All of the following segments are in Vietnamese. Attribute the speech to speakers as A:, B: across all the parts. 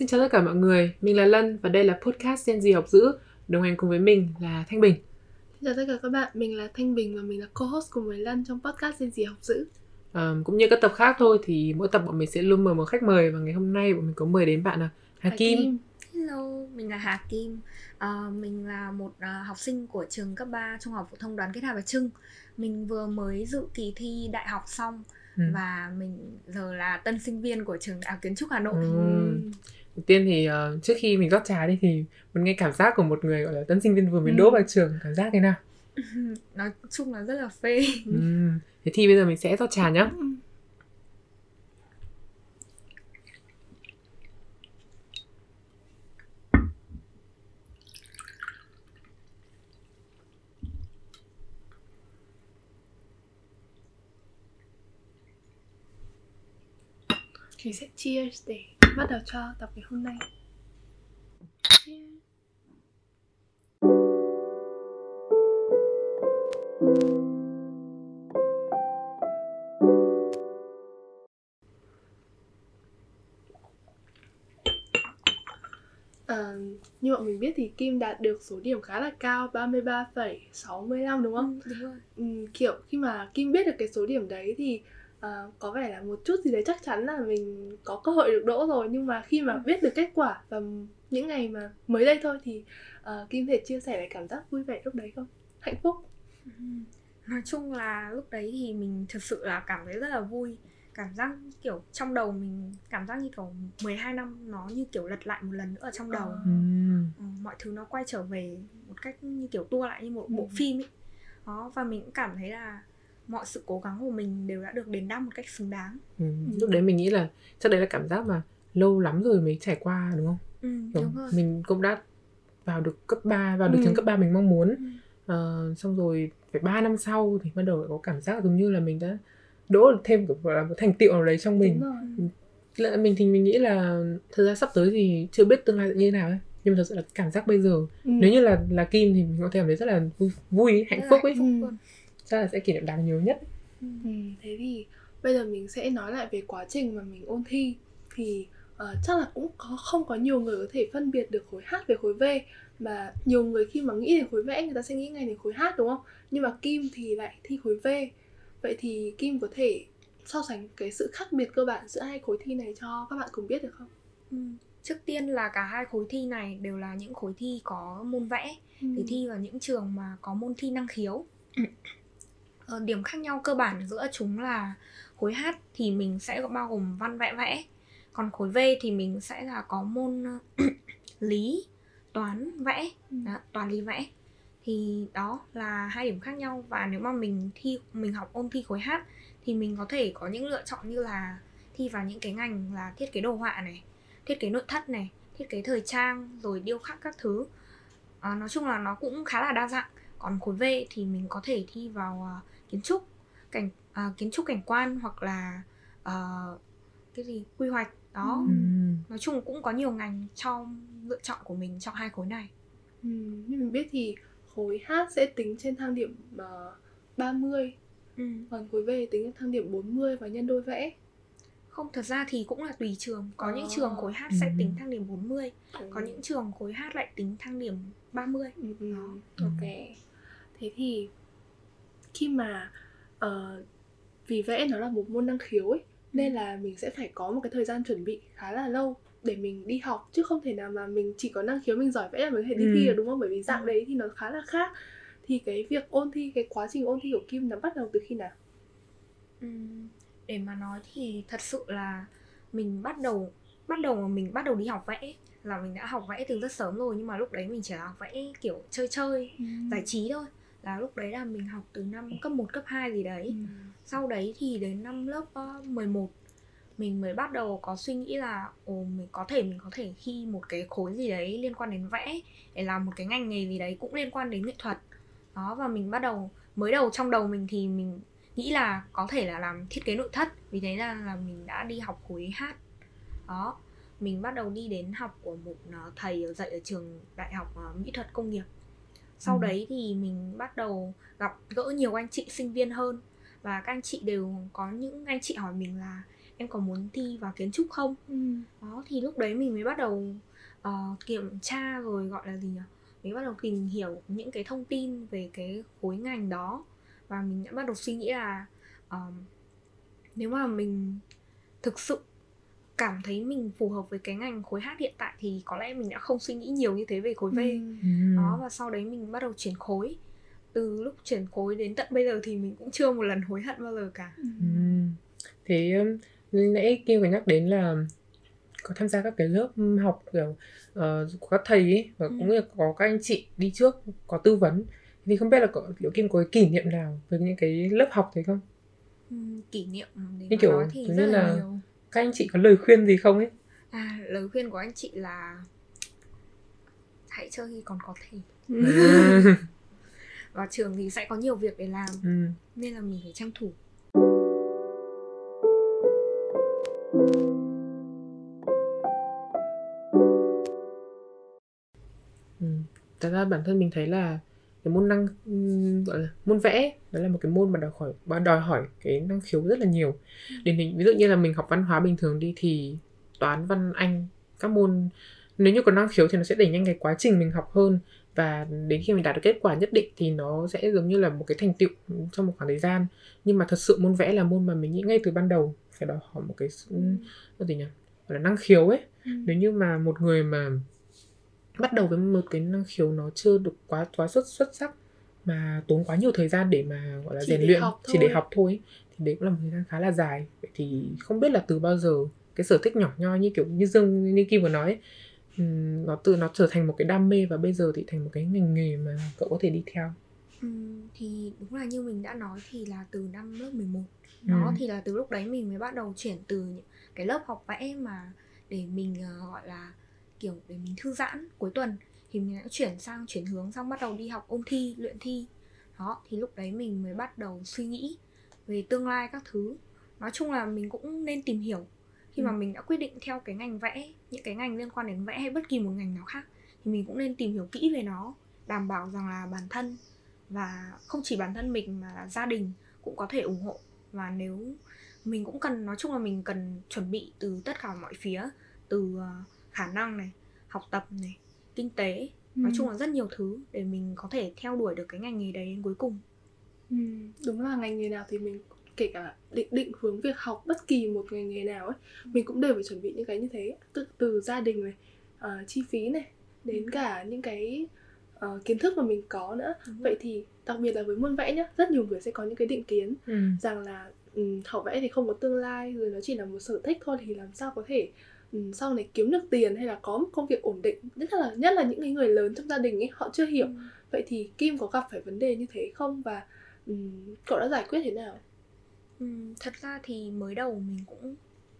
A: Xin chào tất cả mọi người, mình là Lân và đây là podcast Gen Z học giữ. Đồng hành cùng với mình là Thanh Bình.
B: Xin chào tất cả các bạn, mình là Thanh Bình và mình là co-host cùng với Lân trong podcast Gen Z học giữ.
A: À, cũng như các tập khác thôi thì mỗi tập bọn mình sẽ luôn mời một khách mời và ngày hôm nay bọn mình có mời đến bạn là Hà, Hà Kim. Kim.
C: Hello, mình là Hà Kim. À, mình là một uh, học sinh của trường cấp 3 Trung học phổ thông Đoàn Kết Hà Bà Trưng. Mình vừa mới dự kỳ thi đại học xong ừ. và mình giờ là tân sinh viên của trường Đại học Kiến trúc Hà Nội. Ừ.
A: Đầu tiên thì uh, trước khi mình rót trà đi thì mình nghe cảm giác của một người gọi là tân sinh viên vừa mới ừ. đỗ vào trường cảm giác thế nào?
C: Nói chung là rất là phê.
A: Ừ. Thế thì bây giờ mình sẽ rót trà nhá. Ừ.
B: Mình sẽ cheers để bắt đầu cho tập ngày hôm nay Cheers À, như bọn mình biết thì Kim đạt được số điểm khá là cao 33,65 đúng không?
C: Ừ, đúng rồi.
B: Ừ, kiểu khi mà Kim biết được cái số điểm đấy thì uh, có vẻ là một chút gì đấy chắc chắn là mình có cơ hội được đỗ rồi nhưng mà khi mà ừ. biết được kết quả và những ngày mà mới đây thôi thì uh, Kim thể chia sẻ về cảm giác vui vẻ lúc đấy không? Hạnh phúc?
C: Ừ. Nói chung là lúc đấy thì mình thực sự là cảm thấy rất là vui cảm giác kiểu trong đầu mình cảm giác như kiểu 12 năm nó như kiểu lật lại một lần nữa ở trong đầu ừ. Ừ, mọi thứ nó quay trở về một cách như kiểu tua lại như một bộ ừ. phim ấy đó và mình cũng cảm thấy là mọi sự cố gắng của mình đều đã được đền đáp một cách xứng đáng
A: ừ. Ừ. lúc đấy mình nghĩ là chắc đấy là cảm giác mà lâu lắm rồi mới trải qua đúng không
C: ừ, đúng rồi.
A: mình cũng đã vào được cấp 3 vào được ừ. trường cấp 3 mình mong muốn ừ. uh, xong rồi phải 3 năm sau thì bắt đầu có cảm giác giống như là mình đã đỗ được thêm gọi là một thành tựu nào đấy trong mình là mình thì mình nghĩ là thời gian sắp tới thì chưa biết tương lai sẽ như thế nào ấy nhưng mà thật sự là cảm giác bây giờ ừ. nếu như là là kim thì mình có thể cảm thấy rất là vui, vui hạnh phúc ấy ừ chắc là sẽ kỷ niệm đáng nhớ nhất
B: ừ. thế thì bây giờ mình sẽ nói lại về quá trình mà mình ôn thi thì uh, chắc là cũng có không có nhiều người có thể phân biệt được khối H về khối V mà nhiều người khi mà nghĩ đến khối vẽ người ta sẽ nghĩ ngay đến khối H đúng không nhưng mà Kim thì lại thi khối V vậy thì Kim có thể so sánh cái sự khác biệt cơ bản giữa hai khối thi này cho các bạn cùng biết được không?
C: Ừ. Trước tiên là cả hai khối thi này đều là những khối thi có môn vẽ ừ. thì thi vào những trường mà có môn thi năng khiếu điểm khác nhau cơ bản giữa chúng là khối H thì mình sẽ bao gồm văn vẽ vẽ. Còn khối V thì mình sẽ là có môn lý toán vẽ. Ừ. đó, toán lý vẽ. Thì đó là hai điểm khác nhau. Và nếu mà mình thi mình học ôn thi khối H thì mình có thể có những lựa chọn như là thi vào những cái ngành là thiết kế đồ họa này thiết kế nội thất này thiết kế thời trang rồi điêu khắc các thứ. À, nói chung là nó cũng khá là đa dạng. Còn khối V thì mình có thể thi vào uh, kiến trúc cảnh uh, kiến trúc cảnh quan hoặc là uh, cái gì quy hoạch đó ừ. nói chung cũng có nhiều ngành trong lựa chọn của mình trong hai khối này
B: ừ. như mình biết thì khối H sẽ tính trên thang điểm uh, 30 ừ. còn khối V tính trên thang điểm 40 và nhân đôi vẽ
C: không thật ra thì cũng là tùy trường có à. những trường khối H sẽ ừ. tính thang điểm 40 ừ. có những trường khối H lại tính thang điểm 30 ừ. ừ.
B: Đó. ok thế thì khi mà uh, vì vẽ nó là một môn năng khiếu ấy nên là mình sẽ phải có một cái thời gian chuẩn bị khá là lâu để mình đi học chứ không thể nào mà mình chỉ có năng khiếu mình giỏi vẽ là mình có thể đi ừ. thi được đúng không bởi vì dạng ừ. đấy thì nó khá là khác thì cái việc ôn thi cái quá trình ôn thi của kim nó bắt đầu từ khi nào
C: ừ, để mà nói thì thật sự là mình bắt đầu bắt đầu mà mình bắt đầu đi học vẽ là mình đã học vẽ từ rất sớm rồi nhưng mà lúc đấy mình chỉ là học vẽ kiểu chơi chơi ừ. giải trí thôi là lúc đấy là mình học từ năm cấp 1, cấp 2 gì đấy. Ừ. Sau đấy thì đến năm lớp uh, ờ, 11 Mình mới bắt đầu có suy nghĩ là Ồ mình có thể mình có thể khi một cái khối gì đấy liên quan đến vẽ Để làm một cái ngành nghề gì đấy cũng liên quan đến nghệ thuật. Đó và mình bắt đầu Mới đầu trong đầu mình thì mình nghĩ là có thể là làm thiết kế nội thất Vì thế là, là mình đã đi học khối hát. Đó mình bắt đầu đi đến học của một uh, thầy dạy ở trường đại học uh, mỹ thuật công nghiệp sau ừ. đấy thì mình bắt đầu gặp gỡ nhiều anh chị sinh viên hơn và các anh chị đều có những anh chị hỏi mình là em có muốn thi vào kiến trúc không ừ. đó thì lúc đấy mình mới bắt đầu uh, kiểm tra rồi gọi là gì nhỉ mình bắt đầu tìm hiểu những cái thông tin về cái khối ngành đó và mình đã bắt đầu suy nghĩ là um, nếu mà mình thực sự cảm thấy mình phù hợp với cái ngành khối H hiện tại thì có lẽ mình đã không suy nghĩ nhiều như thế về khối V. Ừ. Đó và sau đấy mình bắt đầu chuyển khối. Từ lúc chuyển khối đến tận bây giờ thì mình cũng chưa một lần hối hận bao giờ cả. Ừ.
A: Thế nãy Kim có nhắc đến là có tham gia các cái lớp học kiểu uh, của các thầy ấy và ừ. cũng như có các anh chị đi trước có tư vấn thì không biết là có, liệu Kim có cái kỷ niệm nào với những cái lớp học đấy không?
C: Ừ, kỷ niệm
A: để như kiểu nói thì rất là, là nhiều. Các anh chị có lời khuyên gì không ấy?
C: À lời khuyên của anh chị là hãy chơi khi còn có thể. Vào trường thì sẽ có nhiều việc để làm ừ. nên là mình phải tranh thủ.
A: thật ra bản thân mình thấy là cái môn năng gọi là môn vẽ đó là một cái môn mà đòi hỏi đòi hỏi cái năng khiếu rất là nhiều. Điển hình ví dụ như là mình học văn hóa bình thường đi thì toán văn anh các môn nếu như có năng khiếu thì nó sẽ đẩy nhanh cái quá trình mình học hơn. Và đến khi mình đạt được kết quả nhất định thì nó sẽ giống như là một cái thành tựu trong một khoảng thời gian. Nhưng mà thật sự môn vẽ là môn mà mình nghĩ ngay từ ban đầu phải đòi hỏi một cái cái gì nhỉ? Gọi là năng khiếu ấy. Ừ. nếu như mà một người mà bắt đầu với một cái năng khiếu nó chưa được quá quá xuất xuất sắc mà tốn quá nhiều thời gian để mà gọi là rèn luyện chỉ để học thôi thì đấy cũng là một thời gian khá là dài. Vậy thì không biết là từ bao giờ cái sở thích nhỏ nhoi như kiểu như dương như kim vừa nói nó từ nó trở thành một cái đam mê và bây giờ thì thành một cái ngành nghề mà cậu có thể đi theo?
C: Ừ, thì đúng là như mình đã nói thì là từ năm lớp 11 đó ừ. thì là từ lúc đấy mình mới bắt đầu chuyển từ cái lớp học vẽ mà để mình uh, gọi là kiểu để mình thư giãn cuối tuần thì mình đã chuyển sang chuyển hướng sang bắt đầu đi học ôn thi luyện thi. Đó thì lúc đấy mình mới bắt đầu suy nghĩ về tương lai các thứ. Nói chung là mình cũng nên tìm hiểu. Khi ừ. mà mình đã quyết định theo cái ngành vẽ những cái ngành liên quan đến vẽ hay bất kỳ một ngành nào khác thì mình cũng nên tìm hiểu kỹ về nó đảm bảo rằng là bản thân và không chỉ bản thân mình mà là gia đình cũng có thể ủng hộ. Và nếu mình cũng cần nói chung là mình cần chuẩn bị từ tất cả mọi phía từ uh, khả năng này học tập này kinh tế ừ. nói chung là rất nhiều thứ để mình có thể theo đuổi được cái ngành nghề đấy đến cuối cùng
B: ừ. đúng là ngành nghề nào thì mình kể cả định định hướng việc học bất kỳ một ngành nghề nào ấy mình cũng đều phải chuẩn bị những cái như thế từ từ gia đình này uh, chi phí này đến ừ. cả những cái uh, kiến thức mà mình có nữa Đúng vậy thì đặc biệt là với môn vẽ nhá rất nhiều người sẽ có những cái định kiến ừ. rằng là um, học vẽ thì không có tương lai rồi nó chỉ là một sở thích thôi thì làm sao có thể sau này kiếm được tiền hay là có một công việc ổn định nhất là nhất là những người lớn trong gia đình ấy họ chưa hiểu. Ừ. vậy thì kim có gặp phải vấn đề như thế không? Và um, cậu đã giải quyết thế nào?
C: Ừ, thật ra thì mới đầu mình cũng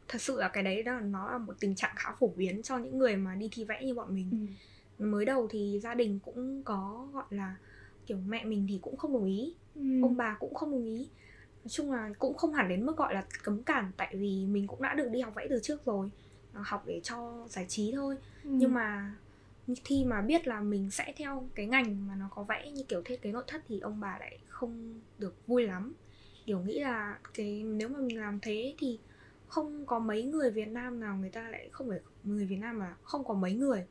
C: thật sự là cái đấy đó nó là một tình trạng khá phổ biến cho những người mà đi thi vẽ như bọn mình. Ừ. mới đầu thì gia đình cũng có gọi là kiểu mẹ mình thì cũng không đồng ý ừ. ông bà cũng không đồng ý. Nói chung là cũng không hẳn đến mức gọi là cấm cản tại vì mình cũng đã được đi học vẽ từ trước rồi học để cho giải trí thôi ừ. nhưng mà khi mà biết là mình sẽ theo cái ngành mà nó có vẽ như kiểu thiết kế nội thất thì ông bà lại không được vui lắm kiểu nghĩ là cái nếu mà mình làm thế thì không có mấy người Việt Nam nào người ta lại không phải người Việt Nam mà không có mấy người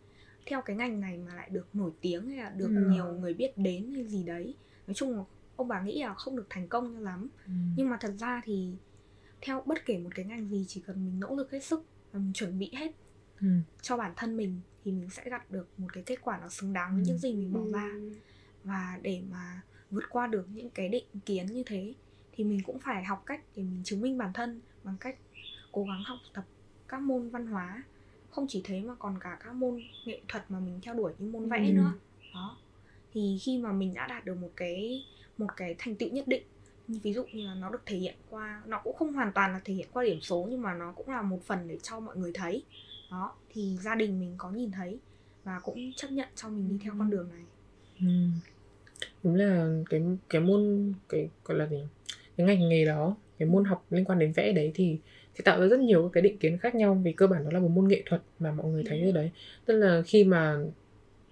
C: theo cái ngành này mà lại được nổi tiếng hay là được ừ. nhiều người biết đến hay gì đấy nói chung là ông bà nghĩ là không được thành công cho lắm ừ. nhưng mà thật ra thì theo bất kể một cái ngành gì chỉ cần mình nỗ lực hết sức mình chuẩn bị hết ừ. cho bản thân mình thì mình sẽ gặp được một cái kết quả nó xứng đáng với ừ. những gì mình bỏ ra ừ. và để mà vượt qua được những cái định kiến như thế thì mình cũng phải học cách để mình chứng minh bản thân bằng cách cố gắng học tập các môn văn hóa không chỉ thế mà còn cả các môn nghệ thuật mà mình theo đuổi như môn vẽ ừ. nữa đó thì khi mà mình đã đạt được một cái một cái thành tựu nhất định ví dụ như là nó được thể hiện qua nó cũng không hoàn toàn là thể hiện qua điểm số nhưng mà nó cũng là một phần để cho mọi người thấy. Đó thì gia đình mình có nhìn thấy và cũng chấp nhận cho mình đi theo con đường này.
A: Ừ. đúng là cái cái môn cái gọi là gì cái ngành nghề đó cái môn học liên quan đến vẽ đấy thì thì tạo ra rất nhiều cái định kiến khác nhau vì cơ bản đó là một môn nghệ thuật mà mọi người thấy ở đấy. Tức là khi mà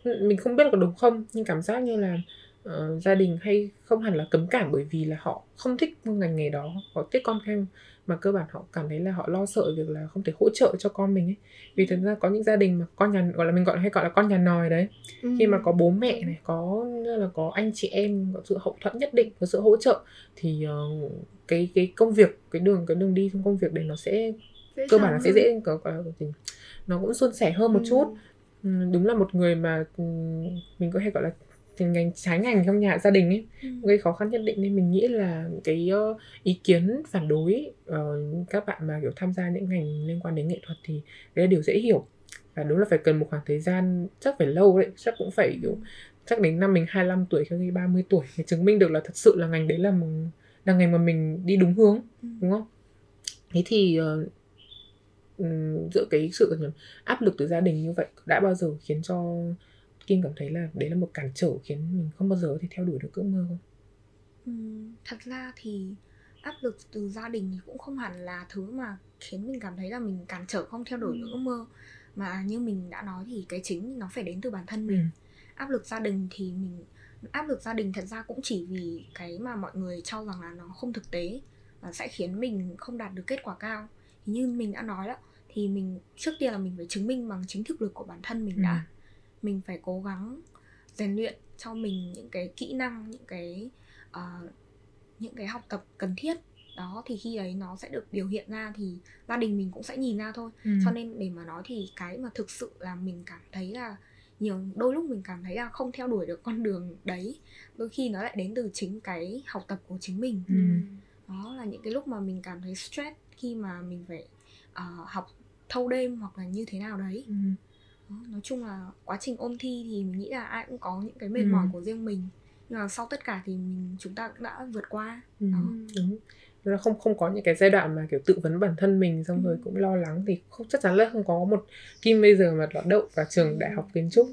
A: mình không biết là có đúng không nhưng cảm giác như là uh, gia đình hay không hẳn là cấm cản bởi vì là họ không thích ngành nghề đó họ thích con em mà cơ bản họ cảm thấy là họ lo sợ việc là không thể hỗ trợ cho con mình ấy. Vì thật ra có những gia đình mà con nhà gọi là mình gọi hay gọi là con nhà nòi đấy. Ừ. khi mà có bố mẹ này có là có anh chị em có sự hậu thuẫn nhất định có sự hỗ trợ thì uh, cái cái công việc cái đường cái đường đi trong công việc đấy nó sẽ dễ cơ bản là sẽ dễ có gì nó cũng suôn sẻ hơn một ừ. chút. Ừ, đúng là một người mà ừ, mình có hay gọi là ngành trái ngành trong nhà gia đình ấy ừ. gây khó khăn nhất định nên mình nghĩ là cái ý kiến phản đối uh, các bạn mà kiểu tham gia những ngành liên quan đến nghệ thuật thì đấy là điều dễ hiểu và đúng là phải cần một khoảng thời gian chắc phải lâu đấy chắc cũng phải kiểu chắc đến năm mình 25 tuổi khi 30 tuổi để chứng minh được là thật sự là ngành đấy là một, là ngành mà mình đi đúng hướng ừ. đúng không thế thì uh, giữa cái sự áp lực từ gia đình như vậy đã bao giờ khiến cho Kim cảm thấy là đấy là một cản trở khiến mình không bao giờ thì theo đuổi được ước mơ không?
C: Ừ, thật ra thì áp lực từ gia đình thì cũng không hẳn là thứ mà khiến mình cảm thấy là mình cản trở không theo đuổi ừ. ước mơ mà như mình đã nói thì cái chính nó phải đến từ bản thân mình. Ừ. Áp lực gia đình thì mình áp lực gia đình thật ra cũng chỉ vì cái mà mọi người cho rằng là nó không thực tế và sẽ khiến mình không đạt được kết quả cao. Thì như mình đã nói đó thì mình trước tiên là mình phải chứng minh bằng chính thực lực của bản thân mình ừ. đã mình phải cố gắng rèn luyện cho mình những cái kỹ năng những cái uh, những cái học tập cần thiết. Đó thì khi ấy nó sẽ được biểu hiện ra thì gia đình mình cũng sẽ nhìn ra thôi. Ừ. cho nên để mà nói thì cái mà thực sự là mình cảm thấy là nhiều đôi lúc mình cảm thấy là không theo đuổi được con đường đấy đôi khi nó lại đến từ chính cái học tập của chính mình. Ừ. đó là những cái lúc mà mình cảm thấy stress khi mà mình phải uh, học thâu đêm hoặc là như thế nào đấy. Ừ nói chung là quá trình ôn thi thì mình nghĩ là ai cũng có những cái mệt ừ. mỏi của riêng mình nhưng mà sau tất cả thì mình chúng ta cũng đã vượt qua ừ. đó
A: đúng là không không có những cái giai đoạn mà kiểu tự vấn bản thân mình xong ừ. rồi cũng lo lắng thì không chắc chắn là không có một kim bây giờ mà đậu vào trường ừ. đại học kiến trúc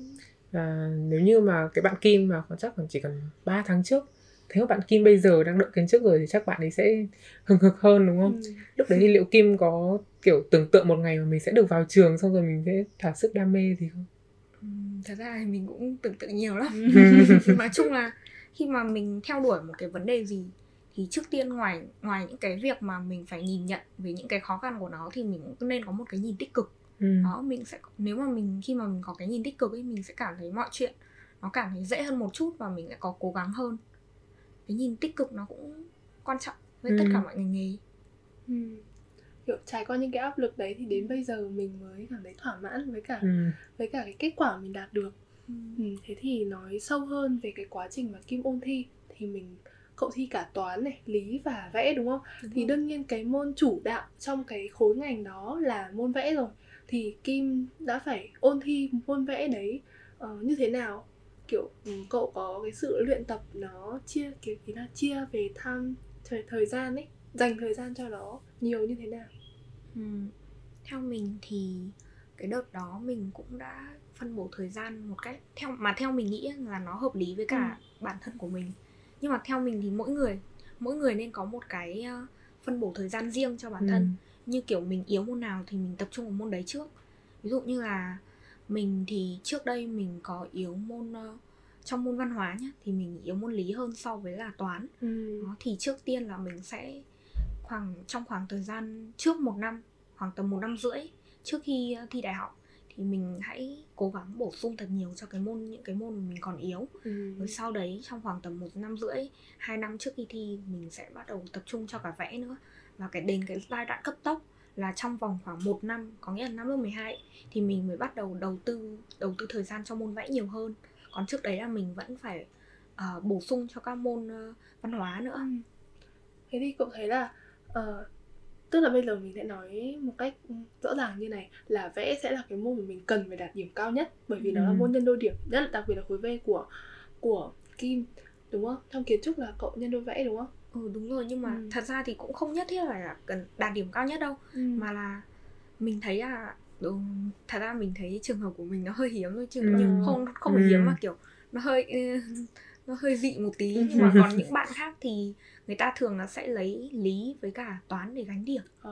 A: và nếu như mà cái bạn kim mà chắc còn chỉ cần 3 tháng trước thế mà bạn Kim bây giờ đang đợi kiến trước rồi thì chắc bạn ấy sẽ hừng hực hơn đúng không? Ừ. Lúc đấy thì liệu Kim có kiểu tưởng tượng một ngày mà mình sẽ được vào trường xong rồi mình sẽ thỏa sức đam mê gì không?
C: Ừ, thật ra thì mình cũng tưởng tượng nhiều lắm. nói chung là khi mà mình theo đuổi một cái vấn đề gì thì trước tiên ngoài ngoài những cái việc mà mình phải nhìn nhận về những cái khó khăn của nó thì mình cũng nên có một cái nhìn tích cực. Ừ. Đó mình sẽ nếu mà mình khi mà mình có cái nhìn tích cực ấy mình sẽ cảm thấy mọi chuyện nó cảm thấy dễ hơn một chút và mình sẽ có cố gắng hơn cái nhìn tích cực nó cũng quan trọng với ừ. tất cả mọi ngành nghề
B: ừ. kiểu trải qua những cái áp lực đấy thì đến bây giờ mình mới cảm thấy thỏa mãn với cả
A: ừ.
B: với cả cái kết quả mình đạt được ừ. Ừ, thế thì nói sâu hơn về cái quá trình mà kim ôn thi thì mình cậu thi cả toán này lý và vẽ đúng không đúng thì rồi. đương nhiên cái môn chủ đạo trong cái khối ngành đó là môn vẽ rồi thì kim đã phải ôn thi môn vẽ đấy uh, như thế nào kiểu ừ, cậu có cái sự luyện tập nó chia kiểu ý là chia về tham thời thời gian ấy dành thời gian cho nó nhiều như thế nào
C: ừ. theo mình thì cái đợt đó mình cũng đã phân bổ thời gian một cách theo mà theo mình nghĩ là nó hợp lý với cả ừ. bản thân của mình nhưng mà theo mình thì mỗi người mỗi người nên có một cái ờ, phân bổ thời gian riêng cho bản ừ. thân như kiểu mình yếu môn nào thì mình tập trung vào môn đấy trước ví dụ như là mình thì trước đây mình có yếu môn uh, trong môn văn hóa nhá thì mình yếu môn lý hơn so với là toán ừ. Đó, thì trước tiên là mình sẽ khoảng trong khoảng thời gian trước một năm khoảng tầm một năm rưỡi trước khi uh, thi đại học thì mình hãy cố gắng bổ sung thật nhiều cho cái môn những cái môn mà mình còn yếu ừ. rồi sau đấy trong khoảng tầm một năm rưỡi hai năm trước khi thi mình sẽ bắt đầu tập trung cho cả vẽ nữa và cái đến cái giai đoạn cấp tốc là trong vòng khoảng một năm có nghĩa là năm lớp 12 thì mình mới bắt đầu đầu tư đầu tư thời gian cho môn vẽ nhiều hơn còn trước đấy là mình vẫn phải uh, bổ sung cho các môn uh, văn hóa nữa ừ.
B: thế thì cậu thấy là uh, tức là bây giờ mình sẽ nói một cách rõ ràng như này là vẽ sẽ là cái môn mà mình cần phải đạt điểm cao nhất bởi vì ừ. nó là môn nhân đôi điểm nhất là đặc biệt là khối v của của kim đúng không trong kiến trúc là cậu nhân đôi vẽ đúng không
C: ừ đúng rồi nhưng mà ừ. thật ra thì cũng không nhất thiết là cần đạt điểm cao nhất đâu ừ. mà là mình thấy là đúng thật ra mình thấy trường hợp của mình nó hơi hiếm thôi chứ ừ. nhưng không không phải hiếm mà kiểu nó hơi nó hơi dị một tí nhưng mà còn những bạn khác thì người ta thường là sẽ lấy lý với cả toán để gánh điểm
A: ừ.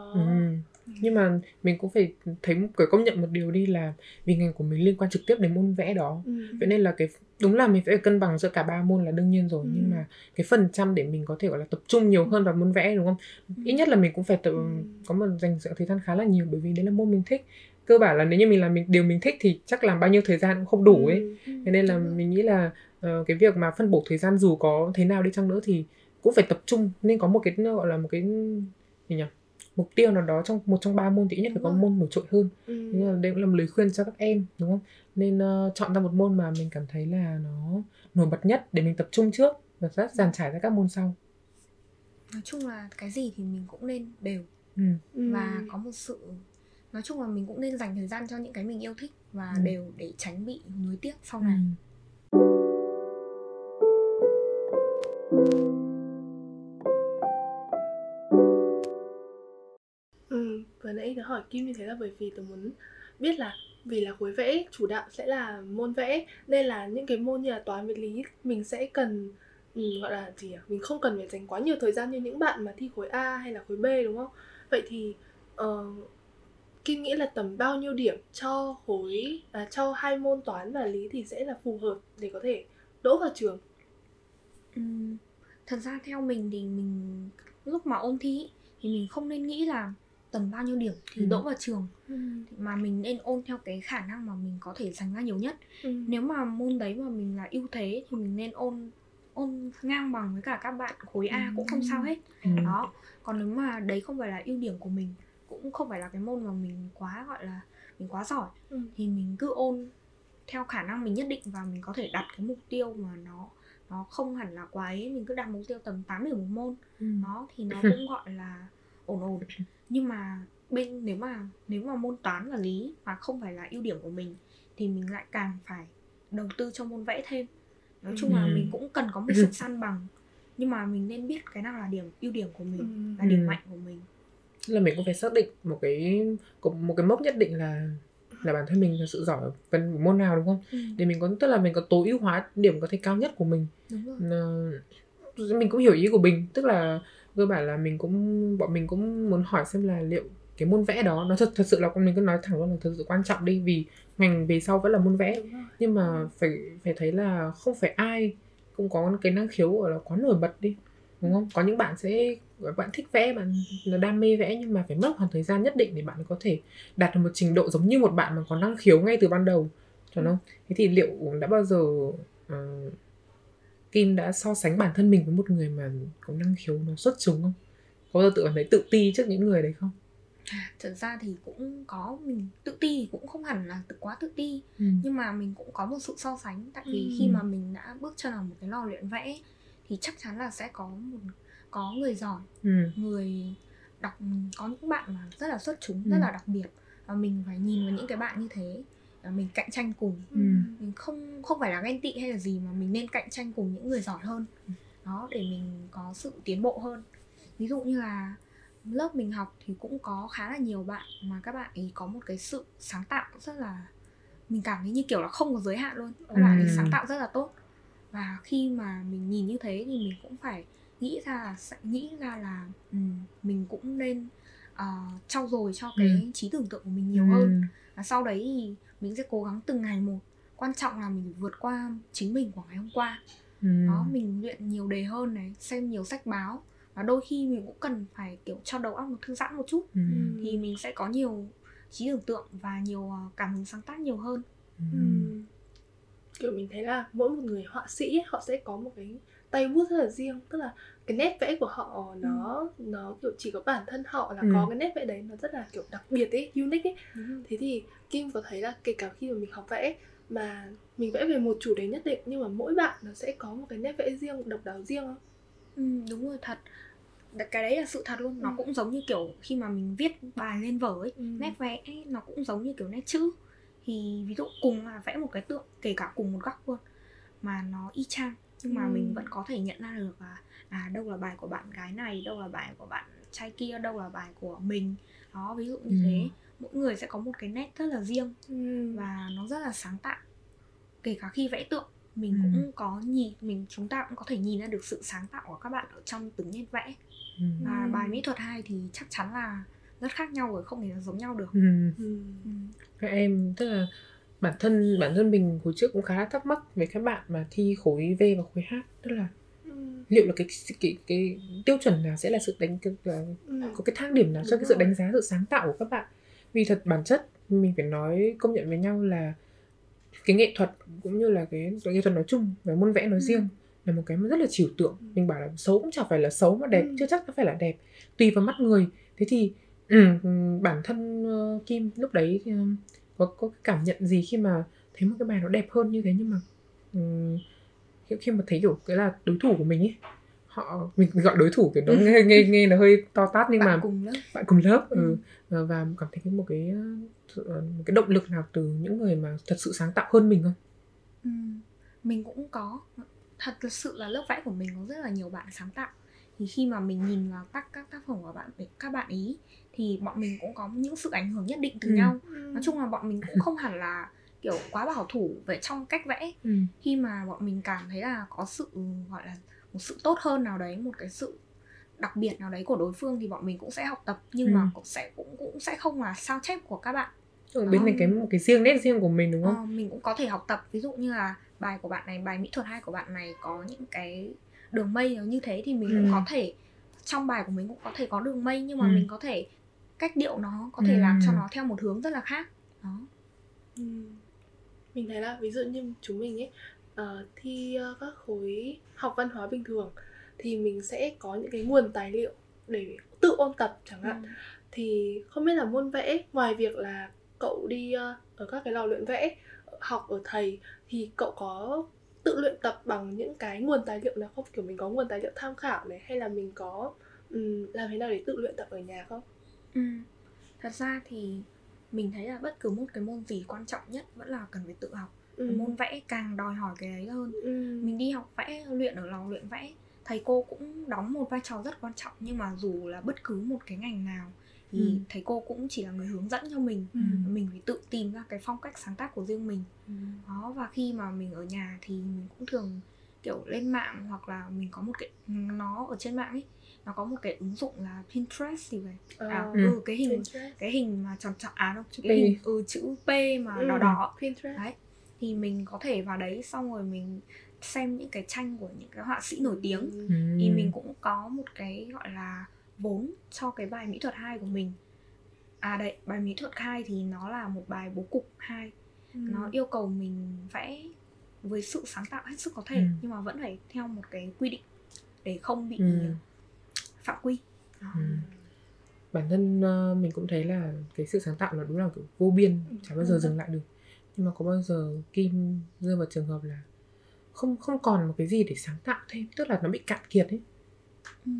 A: nhưng mà mình cũng phải thấy phải công nhận một điều đi là vì ngành của mình liên quan trực tiếp đến môn vẽ đó ừ. vậy nên là cái đúng là mình phải cân bằng giữa cả ba môn là đương nhiên rồi ừ. nhưng mà cái phần trăm để mình có thể gọi là tập trung nhiều hơn vào môn vẽ đúng không ừ. ít nhất là mình cũng phải tự ừ. có một dành sự thời gian khá là nhiều bởi vì đấy là môn mình thích cơ bản là nếu như mình làm mình điều mình thích thì chắc làm bao nhiêu thời gian cũng không đủ ấy ừ. thế nên là mình nghĩ là uh, cái việc mà phân bổ thời gian dù có thế nào đi chăng nữa thì cũng phải tập trung. Nên có một cái gọi là một cái gì nhỉ? Mục tiêu nào đó trong một trong ba môn thì ít nhất phải có môn nổi trội hơn. Ừ. nên là đây cũng là một lời khuyên cho các em đúng không? Nên uh, chọn ra một môn mà mình cảm thấy là nó nổi bật nhất để mình tập trung trước và rất dàn trải ra các môn sau.
C: Nói chung là cái gì thì mình cũng nên đều. Ừ. và có một sự nói chung là mình cũng nên dành thời gian cho những cái mình yêu thích và ừ. đều để tránh bị nuối tiếc sau này.
B: ừ. Nãy tớ hỏi Kim như thế là bởi vì tớ muốn biết là vì là khối vẽ chủ đạo sẽ là môn vẽ nên là những cái môn như là toán vật lý mình sẽ cần ừ, gọi là gì à? mình không cần phải dành quá nhiều thời gian như những bạn mà thi khối A hay là khối B đúng không vậy thì uh, Kim nghĩ là tầm bao nhiêu điểm cho khối à, cho hai môn toán và lý thì sẽ là phù hợp để có thể đỗ vào trường
C: ừ, thật ra theo mình thì mình lúc mà ôn thi thì mình không nên nghĩ là tầm bao nhiêu điểm thì ừ. đỗ vào trường ừ. mà mình nên ôn theo cái khả năng mà mình có thể dành ra nhiều nhất ừ. nếu mà môn đấy mà mình là ưu thế thì mình nên ôn ôn ngang bằng với cả các bạn khối A ừ. cũng không sao hết ừ. đó còn nếu mà đấy không phải là ưu điểm của mình cũng không phải là cái môn mà mình quá gọi là mình quá giỏi ừ. thì mình cứ ôn theo khả năng mình nhất định và mình có thể đặt cái mục tiêu mà nó nó không hẳn là quá ấy mình cứ đặt mục tiêu tầm 8 điểm một môn ừ. đó thì nó cũng gọi là ổn ổn nhưng mà bên nếu mà nếu mà môn toán và lý mà không phải là ưu điểm của mình thì mình lại càng phải đầu tư cho môn vẽ thêm nói chung ừ. là mình cũng cần có một sự săn bằng nhưng mà mình nên biết cái nào là điểm ưu điểm của mình ừ. là điểm ừ. mạnh của mình
A: là mình cũng phải xác định một cái một cái mốc nhất định là là bản thân mình là sự giỏi phần môn nào đúng không ừ. để mình có tức là mình có tối ưu hóa điểm có thể cao nhất của mình đúng rồi. mình cũng hiểu ý của mình tức là cơ bản là mình cũng bọn mình cũng muốn hỏi xem là liệu cái môn vẽ đó nó thật thật sự là con mình cứ nói thẳng luôn là thật sự quan trọng đi vì ngành về sau vẫn là môn vẽ. Nhưng mà phải phải thấy là không phải ai cũng có cái năng khiếu gọi là quá nổi bật đi đúng không? Có những bạn sẽ bạn thích vẽ bạn là đam mê vẽ nhưng mà phải mất khoảng thời gian nhất định để bạn có thể đạt được một trình độ giống như một bạn mà có năng khiếu ngay từ ban đầu chuẩn không thế thì liệu đã bao giờ uh, Kim đã so sánh bản thân mình với một người mà có năng khiếu nó xuất chúng không? Có bao giờ tự cảm thấy tự ti trước những người đấy không?
C: Thật ra thì cũng có mình tự ti cũng không hẳn là tự quá tự ti ừ. nhưng mà mình cũng có một sự so sánh tại vì ừ. khi mà mình đã bước chân vào một cái lò luyện vẽ thì chắc chắn là sẽ có một có người giỏi ừ. người đọc có những bạn mà rất là xuất chúng ừ. rất là đặc biệt và mình phải nhìn vào những cái bạn như thế mình cạnh tranh cùng. Ừ. mình không không phải là ganh tị hay là gì mà mình nên cạnh tranh cùng những người giỏi hơn. Đó để mình có sự tiến bộ hơn. Ví dụ như là lớp mình học thì cũng có khá là nhiều bạn mà các bạn ấy có một cái sự sáng tạo rất là mình cảm thấy như kiểu là không có giới hạn luôn. Các bạn ấy sáng tạo rất là tốt. Và khi mà mình nhìn như thế thì mình cũng phải nghĩ ra là sẽ nghĩ ra là um, mình cũng nên uh, trau dồi cho cái ừ. trí tưởng tượng của mình nhiều ừ. hơn. Và sau đấy thì mình sẽ cố gắng từng ngày một quan trọng là mình vượt qua chính mình của ngày hôm qua ừ. đó mình luyện nhiều đề hơn này xem nhiều sách báo và đôi khi mình cũng cần phải kiểu cho đầu óc nó thư giãn một chút ừ. thì mình sẽ có nhiều trí tưởng tượng và nhiều ờ, cảm hứng sáng tác nhiều hơn ừ. Ừ.
B: kiểu mình thấy là mỗi một người họa sĩ ấy, họ sẽ có một cái tay bút rất là riêng tức là cái nét vẽ của họ nó ừ. nó kiểu chỉ có bản thân họ là ừ. có cái nét vẽ đấy nó rất là kiểu đặc biệt ấy unique ấy ừ. thế thì kim có thấy là kể cả khi mà mình học vẽ mà mình vẽ về một chủ đề nhất định nhưng mà mỗi bạn nó sẽ có một cái nét vẽ riêng độc đáo riêng không
C: ừ, đúng rồi thật cái đấy là sự thật luôn nó ừ. cũng giống như kiểu khi mà mình viết bài lên vở ấy ừ. nét vẽ ấy, nó cũng giống như kiểu nét chữ thì ví dụ cùng là vẽ một cái tượng kể cả cùng một góc luôn mà nó y chang nhưng mà ừ. mình vẫn có thể nhận ra được là à đâu là bài của bạn gái này đâu là bài của bạn trai kia đâu là bài của mình đó ví dụ như ừ. thế mỗi người sẽ có một cái nét rất là riêng ừ. và nó rất là sáng tạo kể cả khi vẽ tượng mình ừ. cũng có nhìn mình chúng ta cũng có thể nhìn ra được sự sáng tạo của các bạn ở trong từng nét vẽ ừ. và bài mỹ thuật hai thì chắc chắn là rất khác nhau rồi không thể giống nhau được ừ.
A: Ừ. các em tức là bản thân bản thân mình hồi trước cũng khá là thắc mắc về các bạn mà thi khối V và khối H tức là ừ. liệu là cái, cái cái cái tiêu chuẩn nào sẽ là sự đánh là ừ. có cái thang điểm nào Đúng cho cái sự đánh giá sự sáng tạo của các bạn vì thật bản chất mình phải nói công nhận với nhau là cái nghệ thuật cũng như là cái, cái nghệ thuật nói chung và môn vẽ nói ừ. riêng là một cái rất là trừu tượng ừ. mình bảo là xấu cũng chẳng phải là xấu mà đẹp ừ. chưa chắc nó phải là đẹp tùy vào mắt người thế thì ừ, bản thân uh, kim lúc đấy uh, có có cảm nhận gì khi mà thấy một cái bài nó đẹp hơn như thế nhưng mà um, khi mà thấy kiểu cái là đối thủ của mình ấy họ mình gọi đối thủ kiểu nó nghe nghe nghe là hơi to tát nhưng
C: bạn
A: mà
C: cùng lớp
A: bạn cùng lớp ừ. ừ. và cảm thấy một cái một cái động lực nào từ những người mà thật sự sáng tạo hơn mình không
C: ừ. mình cũng có thật sự là lớp vẽ của mình có rất là nhiều bạn sáng tạo thì khi mà mình nhìn vào các các tác phẩm của bạn các bạn ý thì bọn mình cũng có những sự ảnh hưởng nhất định từ ừ. nhau nói chung là bọn mình cũng không hẳn là kiểu quá bảo thủ về trong cách vẽ ừ. khi mà bọn mình cảm thấy là có sự gọi là một sự tốt hơn nào đấy một cái sự đặc biệt nào đấy của đối phương thì bọn mình cũng sẽ học tập nhưng ừ. mà cũng sẽ cũng cũng sẽ không là sao chép của các bạn
A: ừ, bên này cái một cái riêng nét riêng của mình đúng không?
C: Ờ, mình cũng có thể học tập ví dụ như là bài của bạn này bài mỹ thuật hai của bạn này có những cái đường mây nó như thế thì mình ừ. cũng có thể trong bài của mình cũng có thể có đường mây nhưng mà ừ. mình có thể cách điệu nó có thể ừ. làm cho nó theo một hướng rất là khác đó
B: ừ. mình thấy là ví dụ như chúng mình ấy uh, thi uh, các khối học văn hóa bình thường thì mình sẽ có những cái nguồn tài liệu để tự ôn tập chẳng hạn ừ. thì không biết là môn vẽ ngoài việc là cậu đi uh, ở các cái lò luyện vẽ học ở thầy thì cậu có tự luyện tập bằng những cái nguồn tài liệu nào không kiểu mình có nguồn tài liệu tham khảo này hay là mình có um, làm thế nào để tự luyện tập ở nhà không
C: ừ. thật ra thì mình thấy là bất cứ một cái môn gì quan trọng nhất vẫn là cần phải tự học ừ. môn vẽ càng đòi hỏi cái đấy hơn ừ. mình đi học vẽ luyện ở lò luyện vẽ thầy cô cũng đóng một vai trò rất quan trọng nhưng mà dù là bất cứ một cái ngành nào thì ừ. thầy cô cũng chỉ là người hướng dẫn cho mình ừ. mình phải tự tìm ra cái phong cách sáng tác của riêng mình ừ. đó và khi mà mình ở nhà thì mình cũng thường kiểu lên mạng hoặc là mình có một cái nó ở trên mạng ấy nó có một cái ứng dụng là Pinterest thì vậy ờ, à, ừ. ừ cái hình Pinterest. cái hình mà tròn tròn à đâu chữ cái hình ừ chữ P mà ừ. đỏ đỏ Pinterest đấy thì mình có thể vào đấy xong rồi mình xem những cái tranh của những cái họa sĩ nổi tiếng ừ. thì mình cũng có một cái gọi là vốn cho cái bài mỹ thuật 2 của mình à đây bài mỹ thuật 2 thì nó là một bài bố cục 2 ừ. nó yêu cầu mình vẽ với sự sáng tạo hết sức có thể ừ. nhưng mà vẫn phải theo một cái quy định để không bị ừ. Phạm quy.
A: Ừ. bản thân uh, mình cũng thấy là cái sự sáng tạo là đúng là kiểu vô biên ừ, chẳng bao giờ dừng lại được. Nhưng mà có bao giờ kim rơi vào trường hợp là không không còn một cái gì để sáng tạo thêm tức là nó bị cạn kiệt ấy?
C: Ừ.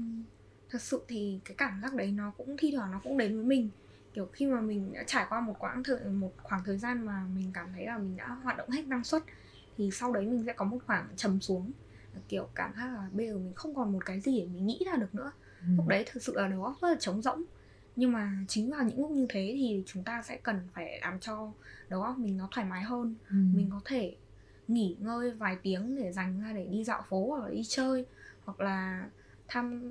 C: Thật sự thì cái cảm giác đấy nó cũng thi thoảng nó cũng đến với mình. Kiểu khi mà mình đã trải qua một quãng thời một khoảng thời gian mà mình cảm thấy là mình đã hoạt động hết năng suất thì sau đấy mình sẽ có một khoảng trầm xuống. Kiểu cảm giác là bây giờ mình không còn một cái gì để mình nghĩ ra được nữa. ừ. Lúc đấy thực sự là đầu óc rất là trống rỗng nhưng mà chính vào những lúc như thế thì chúng ta sẽ cần phải làm cho đầu óc mình nó thoải mái hơn ừ. mình có thể nghỉ ngơi vài tiếng để dành ra để đi dạo phố hoặc là đi chơi hoặc là thăm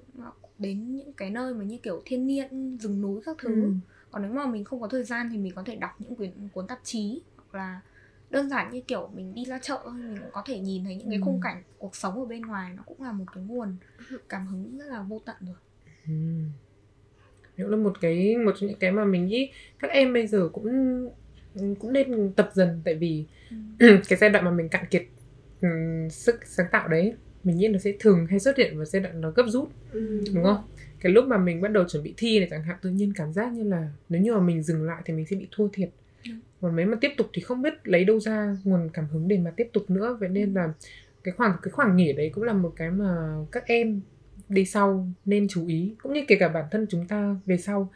C: đến những cái nơi mà như kiểu thiên nhiên rừng núi các thứ ừ. còn nếu mà mình không có thời gian thì mình có thể đọc những quyển cuốn tạp chí hoặc là đơn giản như kiểu mình đi ra chợ mình cũng có thể nhìn thấy những cái khung ừ. cảnh cuộc sống ở bên ngoài nó cũng là một cái nguồn cảm hứng rất là vô tận rồi ừ.
A: Nếu là một cái một những cái mà mình nghĩ các em bây giờ cũng cũng nên tập dần tại vì ừ. cái giai đoạn mà mình cạn kiệt um, sức sáng tạo đấy mình nghĩ nó sẽ thường hay xuất hiện vào giai đoạn nó gấp rút ừ. đúng không cái lúc mà mình bắt đầu chuẩn bị thi này chẳng hạn tự nhiên cảm giác như là nếu như mà mình dừng lại thì mình sẽ bị thua thiệt ừ. còn mấy mà tiếp tục thì không biết lấy đâu ra nguồn cảm hứng để mà tiếp tục nữa vậy nên là cái khoảng cái khoảng nghỉ đấy cũng là một cái mà các em đi sau nên chú ý cũng như kể cả bản thân chúng ta về sau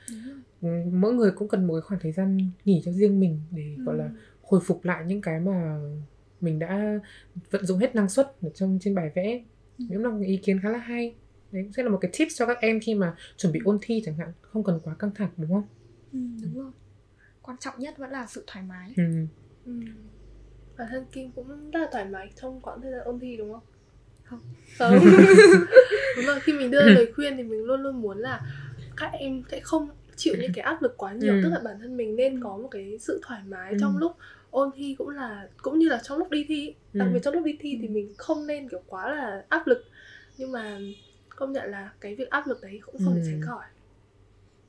A: ừ. mỗi người cũng cần một cái khoảng thời gian nghỉ cho riêng mình để ừ. gọi là hồi phục lại những cái mà mình đã vận dụng hết năng suất ở trong trên bài vẽ ừ. những là ý kiến khá là hay đấy sẽ là một cái tips cho các em khi mà chuẩn bị ôn thi chẳng hạn không cần quá căng thẳng đúng không
C: ừ, đúng rồi quan trọng nhất vẫn là sự thoải mái ừ.
A: Ừ.
B: bản thân Kim cũng rất là thoải mái trong quãng thời gian ôn thi đúng không?
C: Không.
B: Không. đúng rồi, khi mình đưa lời khuyên thì mình luôn luôn muốn là các em sẽ không chịu những cái áp lực quá nhiều
A: Ừ.
B: tức là bản thân mình nên có một cái sự thoải mái
A: Ừ.
B: trong lúc ôn thi cũng là cũng như là trong lúc đi thi đặc
A: Ừ.
B: biệt trong lúc đi thi thì mình không nên kiểu quá là áp lực nhưng mà công nhận là cái việc áp lực đấy cũng không thể
A: Ừ.
B: tránh khỏi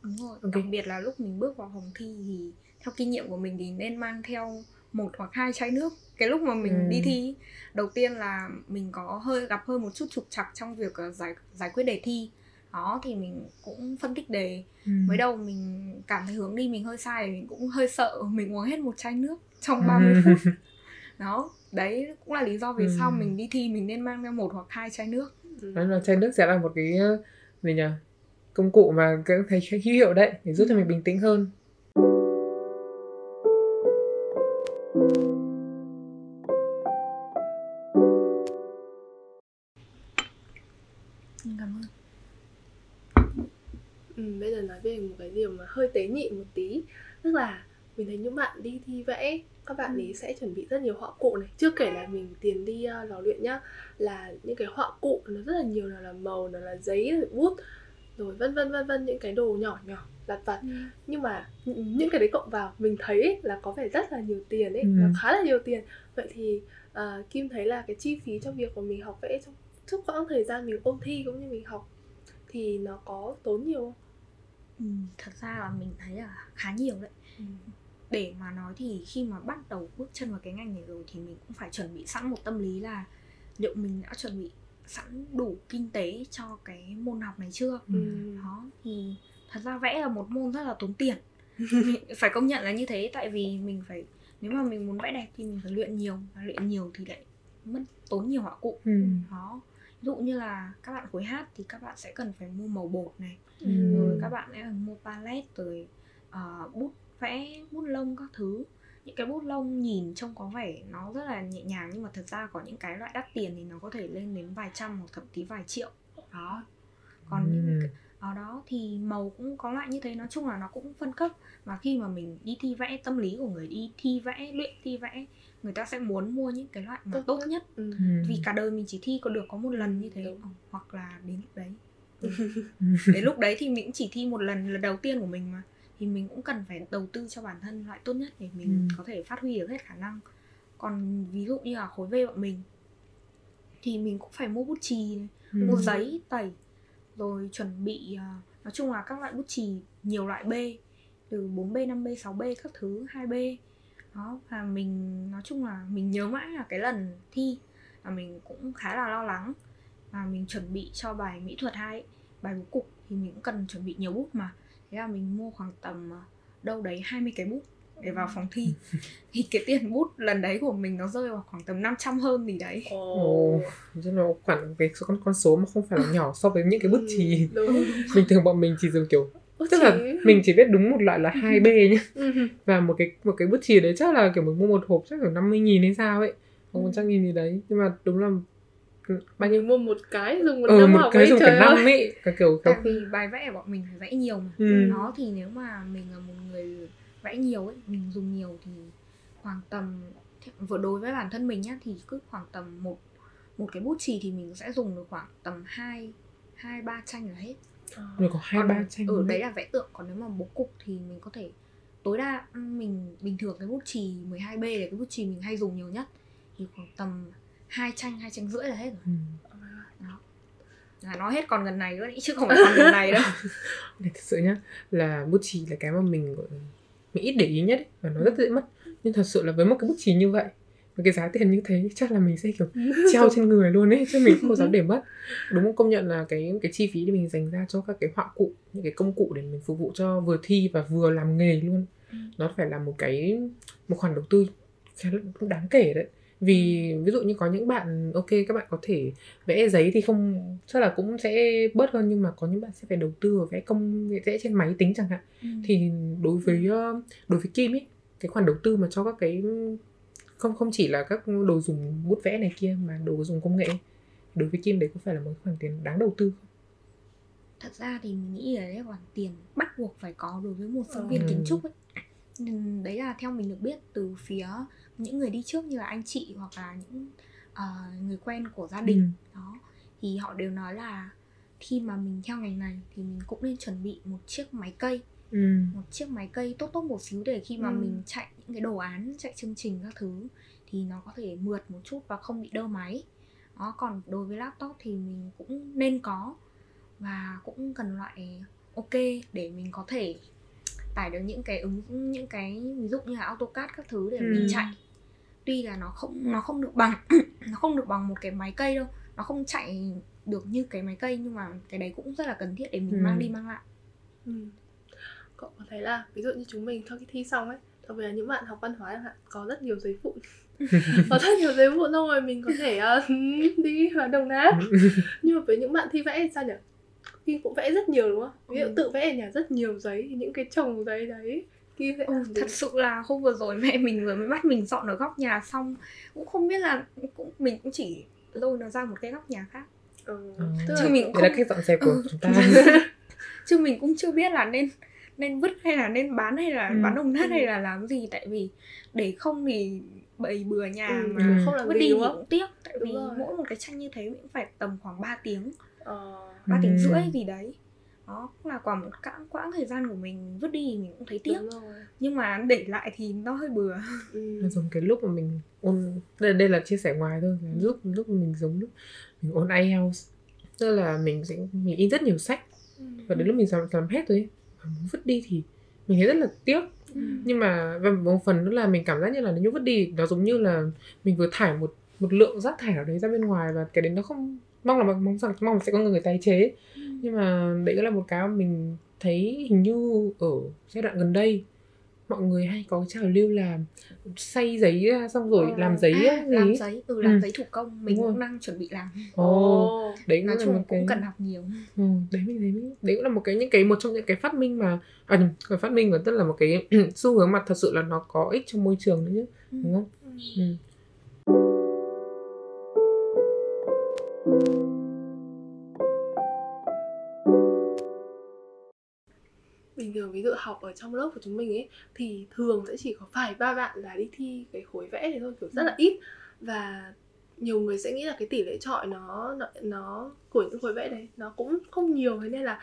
C: Đúng rồi,
A: Ok.
C: đặc biệt là lúc mình bước vào phòng thi thì theo kinh nghiệm của mình thì nên mang theo một hoặc hai chai nước. Cái lúc mà mình
A: Ừ.
C: đi thi, đầu tiên là mình có hơi gặp hơi một chút trục trặc trong việc ờ, giải giải quyết đề thi. Đó thì mình cũng phân tích đề.
A: Ừ.
C: Mới đầu mình cảm thấy hướng đi mình hơi sai mình cũng hơi sợ mình uống hết một chai nước trong
A: Ừ.
C: 30 phút. Đó, đấy cũng là lý do vì
A: Ừ.
C: sao mình đi thi mình nên mang theo một hoặc hai chai nước.
B: Ừ.
A: Đó là chai nước sẽ là một cái ờ, gì nhỉ công cụ mà thầy khá hữu hiệu đấy để giúp cho mình bình tĩnh hơn
B: hơi tế nhị một tí. Tức là mình thấy những bạn đi thi vẽ Các bạn ấy sẽ chuẩn bị rất nhiều họa cụ này. Chưa kể là mình tiền đi uh, lò luyện nhá Là những cái họa cụ nó rất là nhiều Nào là màu, nào là giấy, rồi bút Rồi vân vân vân vân những cái đồ nhỏ nhỏ lặt vặt. Nhưng mà nh- những cái đấy cộng vào Mình thấy ấy, là có vẻ rất là nhiều tiền ấy
A: Ừ.
B: Nó khá là nhiều tiền. Vậy thì à, Kim thấy là cái chi phí trong việc của mình học vẽ trong suốt quãng thời gian mình ôn thi cũng như mình học thì nó có tốn nhiều không?
C: Ừ, thật ra là mình thấy là khá nhiều đấy. Để mà nói thì khi mà bắt đầu bước chân vào cái ngành này rồi thì mình cũng phải chuẩn bị sẵn một tâm lý là liệu mình đã chuẩn bị sẵn đủ kinh tế cho cái môn học này chưa?
B: Ừ.
C: đó thì thật ra vẽ là một môn rất là tốn tiền. Phải công nhận là như thế tại vì mình phải nếu mà mình muốn vẽ đẹp thì mình phải luyện nhiều và luyện nhiều thì lại mất tốn nhiều họa cụ.
A: Ừ.
C: đó ví dụ như là các bạn khối hát thì các bạn sẽ cần phải mua màu bột này.
A: Ừ.
C: rồi các bạn sẽ cần mua palette rồi ờ, bút vẽ bút lông các thứ. Những cái bút lông nhìn trông có vẻ nó rất là nhẹ nhàng nhưng mà thật ra có những cái loại đắt tiền thì nó có thể lên đến vài trăm hoặc thậm chí vài triệu. Đó. Còn những
A: Ừ.
C: ở đó thì màu cũng có loại như thế. Nói chung là nó cũng phân cấp. Và khi mà mình đi thi vẽ tâm lý của người đi thi vẽ luyện thi vẽ người ta sẽ muốn mua những cái loại mà
B: Tốt
C: tốt
B: nhất. Ừ.
A: Ừ.
C: vì cả đời mình chỉ thi có được có một lần như thế
B: Đúng.
C: Hoặc là đến lúc đấy
A: Ừ.
C: đến lúc đấy thì mình cũng chỉ thi một lần lần đầu tiên của mình mà thì mình cũng cần phải đầu tư cho bản thân loại tốt nhất để mình
A: Ừ.
C: có thể phát huy được hết khả năng còn ví dụ như là khối V bọn mình thì mình cũng phải mua bút chì này,
A: Ừ.
C: mua giấy tẩy rồi chuẩn bị à, nói chung là các loại bút chì nhiều loại B từ 4B, 5B, 6B các thứ 2B đó và mình nói chung là mình nhớ mãi là cái lần thi là mình cũng khá là lo lắng. Và mình chuẩn bị cho bài mỹ thuật 2 ấy, bài bố cục thì mình cũng cần chuẩn bị nhiều bút mà. Thế là mình mua khoảng tầm à, đâu đấy 20 cái bút để vào phòng thi. Thì cái tiền bút lần đấy của mình nó rơi vào khoảng tầm 500 hơn gì đấy.
A: Ồ, rất là khoản cái con con số mà không phải là nhỏ so với những cái bút chì
B: Ừ, đúng.
A: bình thường bọn mình chỉ dùng kiểu
B: Bút
A: tức là
B: chì.
A: mình chỉ biết đúng một loại là 2B nhá.
B: Ừ.
A: và một cái một cái bút chì đấy chắc là kiểu mình mua một hộp chắc kiểu 50 nghìn hay sao ấy. Hoặc
B: Ừ.
A: một trăm nghìn gì đấy. Nhưng mà đúng là bao nhiêu
B: mình mua một cái dùng một
A: ừ,
B: năm
A: một
B: học
A: cái
B: ấy
A: dùng
B: trời
A: cả năm ấy. Cả kiểu
C: tại vì bài vẽ của bọn mình phải vẽ nhiều mà.
A: Ừ.
C: đó thì nếu mà mình là một người vẽ nhiều ấy mình dùng nhiều thì khoảng tầm vừa đối với bản thân mình nhá thì cứ khoảng tầm một một cái bút chì thì mình sẽ dùng được khoảng tầm hai hai ba tranh là hết
A: rồi có hai ba tranh
C: ở đấy là vẽ tượng còn nếu mà bố cục thì mình có thể tối đa ừ, mình bình thường cái bút chì 12B là cái bút chì mình hay dùng nhiều nhất. Thì khoảng tầm hai tranh hai tranh rưỡi là hết rồi.
A: Ừ.
C: là nói hết còn gần này nữa đấy chứ không phải còn gần này đâu.
A: Này, thật sự nhá là bút chì là cái mà mình mình ít để ý nhất ấy, và nó rất dễ mất. Nhưng thật sự là với một cái bút chì như vậy với cái giá tiền như thế chắc là mình sẽ kiểu treo trên người luôn ấy chứ mình không dám để mất. Đúng không? Công nhận là cái cái chi phí để mình dành ra cho các cái họa cụ những cái công cụ để mình phục vụ cho vừa thi và vừa làm nghề luôn.
C: Ừ.
A: nó phải là một cái một khoản đầu tư khá là cũng đáng kể đấy. Vì ví dụ như có những bạn ok các bạn có thể vẽ giấy thì không chắc là cũng sẽ bớt hơn nhưng mà có những bạn sẽ phải đầu tư vào vẽ công vẽ trên máy tính chẳng hạn. Thì đối với ờ, đối với Kim ấy cái khoản đầu tư mà cho các cái không không chỉ là các đồ dùng bút vẽ này kia mà đồ dùng công nghệ đối với Kim đấy có phải là một khoản tiền đáng đầu tư không?
C: thật ra thì mình nghĩ là đấy khoản tiền bắt buộc phải có đối với một sinh viên kiến
A: Ừ.
C: trúc ấy Ừ, đấy là theo mình được biết từ phía những người đi trước như là anh chị hoặc là những uh, người quen của gia đình ừ. đó thì họ đều nói là khi mà mình theo ngành này thì mình cũng nên chuẩn bị một chiếc máy cây ừ. một chiếc máy cây tốt tốt một xíu để khi mà ừ. mình chạy những cái đồ án chạy chương trình các thứ thì nó có thể mượt một chút và không bị đơ máy đó còn đối với laptop thì mình cũng nên có và cũng cần loại ok để mình có thể tải được những cái ứng những cái ví dụ như là AutoCAD các thứ để ừ. mình chạy tuy là nó không nó không được bằng nó không được bằng một cái máy cây đâu nó không chạy được như cái máy cây nhưng mà cái đấy cũng rất là cần thiết để mình ừ. mang đi mang lại
B: ừ. Cậu có thấy là ví dụ như chúng mình sau khi thi xong ấy đặc biệt là những bạn học văn hóa chẳng hạn có rất nhiều giấy phụ có rất nhiều giấy vụ xong rồi mình có thể uh, đi vào đồng nát nhưng mà với những bạn thi vẽ thì sao nhỉ Kim cũng vẽ rất nhiều đúng không? Ví dụ ừ. tự vẽ ở nhà rất nhiều giấy thì những cái chồng giấy đấy Kim
C: sẽ ừ, Thật sự là hôm vừa rồi mẹ mình vừa mới bắt mình dọn ở góc nhà xong Cũng không biết là cũng mình cũng chỉ lôi nó ra một cái góc nhà khác ừ.
A: ừ. Chứ mình cũng không... là cái dọn dẹp của ừ. chúng ta
C: Chứ mình cũng chưa biết là nên nên vứt hay là nên bán hay là ừ. bán đồng nát ừ. hay là làm gì tại vì để không thì bày bừa nhà ừ. mà không làm vứt đi thì cũng tiếc tại đúng vì rồi. mỗi một cái tranh như thế cũng phải tầm khoảng 3 tiếng ờ. ba tiếng rưỡi gì đấy đó cũng là quả một quãng quãng thời gian của mình vứt đi mình cũng thấy tiếc nhưng mà để lại thì nó hơi bừa
A: ừ. giống cái lúc mà mình ôn đây, đây là chia sẻ ngoài thôi ừ. lúc lúc mình giống lúc mình ôn IELTS tức là mình sẽ mình in rất nhiều sách ừ. và đến lúc mình làm làm hết rồi vứt đi thì mình thấy rất là tiếc ừ. nhưng mà và một phần nữa là mình cảm giác như là nếu như vứt đi nó giống như là mình vừa thải một một lượng rác thải ở đấy ra bên ngoài và cái đấy nó không mong là mong rằng mong sẽ có người tái chế ừ. nhưng mà đấy là một cái mà mình thấy hình như ở giai đoạn gần đây mọi người hay có trào lưu là xay giấy ra xong rồi ờ, làm giấy
C: à, làm giấy ừ làm ừ. giấy thủ công mình cũng đang chuẩn bị làm ồ oh. đấy nói chung
A: cũng
C: cái... cần học nhiều
A: ừ, đấy mình thấy đấy cũng là một cái những cái một trong những cái phát minh mà à cái phát minh và tức là một cái xu hướng mà thật sự là nó có ích cho môi trường nữa chứ ừ. đúng không ừ. ừ.
B: Bình thường ví dụ học ở trong lớp của chúng mình ấy thì thường sẽ chỉ có vài ba bạn là đi thi cái khối vẽ này thôi kiểu rất là ừ. ít và nhiều người sẽ nghĩ là cái tỷ lệ chọi nó nó, nó của những khối vẽ đấy nó cũng không nhiều thế nên là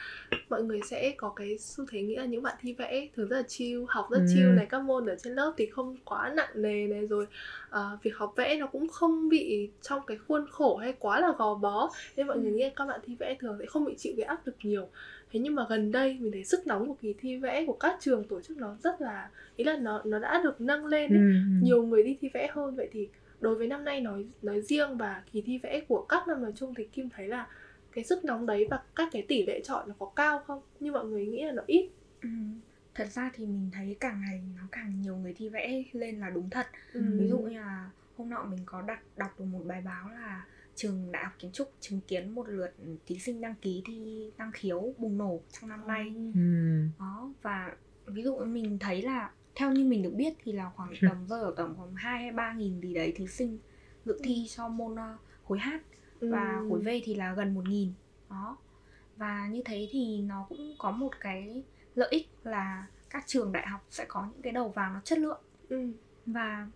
B: mọi người sẽ có cái xu thế nghĩ là những bạn thi vẽ thường rất là chill học rất ừ. chill này các môn ở trên lớp thì không quá nặng nề này rồi uh, việc học vẽ nó cũng không bị trong cái khuôn khổ hay quá là gò bó nên mọi ừ. người nghĩ là các bạn thi vẽ thường sẽ không bị chịu cái áp lực nhiều thế nhưng mà gần đây mình thấy sức nóng của kỳ thi vẽ của các trường tổ chức nó rất là ý là nó nó đã được nâng lên ấy. Ừ. nhiều người đi thi vẽ hơn vậy thì đối với năm nay nói nói riêng và kỳ thi vẽ của các năm nói chung thì kim thấy là cái sức nóng đấy và các cái tỷ lệ chọn nó có cao không như mọi người nghĩ là nó ít
C: ừ. thật ra thì mình thấy càng ngày nó càng nhiều người thi vẽ lên là đúng thật ừ. ví dụ như là hôm nọ mình có đặt đọc được một bài báo là trường đại học kiến trúc chứng kiến một lượt thí sinh đăng ký thi năng khiếu bùng nổ trong năm nay. Ừ. đó và ví dụ mình thấy là theo như mình được biết thì là khoảng tầm rơi ở tầm khoảng hai hay ba nghìn gì đấy thí sinh dự thi cho môn uh, khối H và ừ. khối V thì là gần một nghìn. Đó. Và như thế thì nó cũng có một cái lợi ích là các trường đại học sẽ có những cái đầu vào nó chất lượng. Ừ. và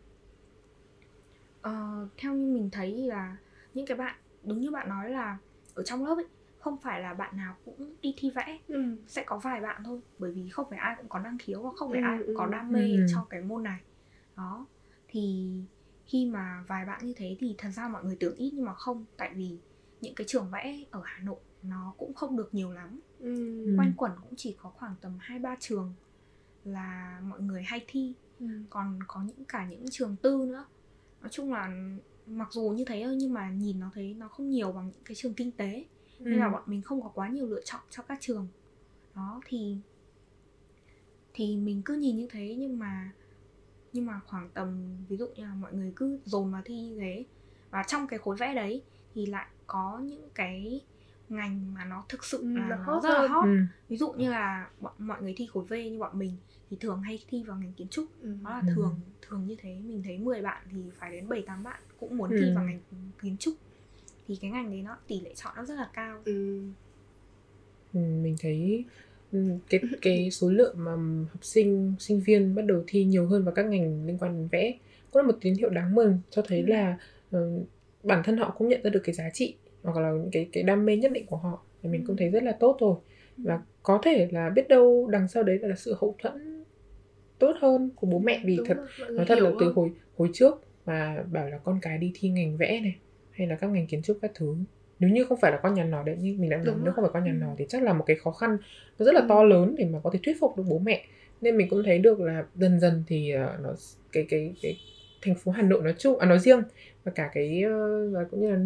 C: uh, theo như mình thấy là những cái bạn đúng như bạn nói là ở trong lớp ấy không phải là bạn nào cũng đi thi vẽ ừ. sẽ có vài bạn thôi bởi vì không phải ai cũng có năng khiếu và không phải ừ, ai cũng có ừ, đam mê ừ. cho cái môn này đó thì khi mà vài bạn như thế thì thật ra mọi người tưởng ít nhưng mà không tại vì những cái trường vẽ ở Hà Nội nó cũng không được nhiều lắm ừ. quanh quẩn cũng chỉ có khoảng tầm hai ba trường là mọi người hay thi ừ. còn có những cả những trường tư nữa nói chung là mặc dù như thế nhưng mà nhìn nó thấy nó không nhiều bằng những cái trường kinh tế ừ. nên là ừ. bọn mình không có quá nhiều lựa chọn cho các trường đó thì thì mình cứ nhìn như thế nhưng mà nhưng mà khoảng tầm ví dụ như là mọi người cứ dồn vào thi như thế và trong cái khối vẽ đấy thì lại có những cái ngành mà nó thực sự ừ, là nó, nó rất là hot ừ. ví dụ như là bọn mọi người thi khối V như bọn mình thì thường hay thi vào ngành kiến trúc ừ. đó là thường ừ. thường như thế mình thấy 10 bạn thì phải đến 7 8 bạn cũng muốn ừ. thi vào ngành kiến trúc thì cái ngành đấy nó tỷ lệ chọn nó rất là cao ừ.
A: Ừ, mình thấy ừ, cái cái số lượng mà học sinh sinh viên bắt đầu thi nhiều hơn vào các ngành liên quan đến vẽ cũng là một tín hiệu đáng mừng cho thấy ừ. là uh, bản thân họ cũng nhận ra được cái giá trị hoặc là những cái cái đam mê nhất định của họ thì mình cũng thấy rất là tốt rồi và có thể là biết đâu đằng sau đấy là sự hậu thuẫn tốt hơn của bố mẹ vì Đúng thật nói thật là từ hồi hồi trước mà bảo là con cái đi thi ngành vẽ này hay là các ngành kiến trúc các thứ. Nếu như không phải là con nhà nò đấy như mình đã nói nếu không phải con nhà nò thì chắc là một cái khó khăn nó rất là to lớn để mà có thể thuyết phục được bố mẹ. Nên mình cũng thấy được là dần dần thì uh, nó cái cái cái thành phố Hà Nội nói chung à nói riêng và cả cái uh, và cũng như là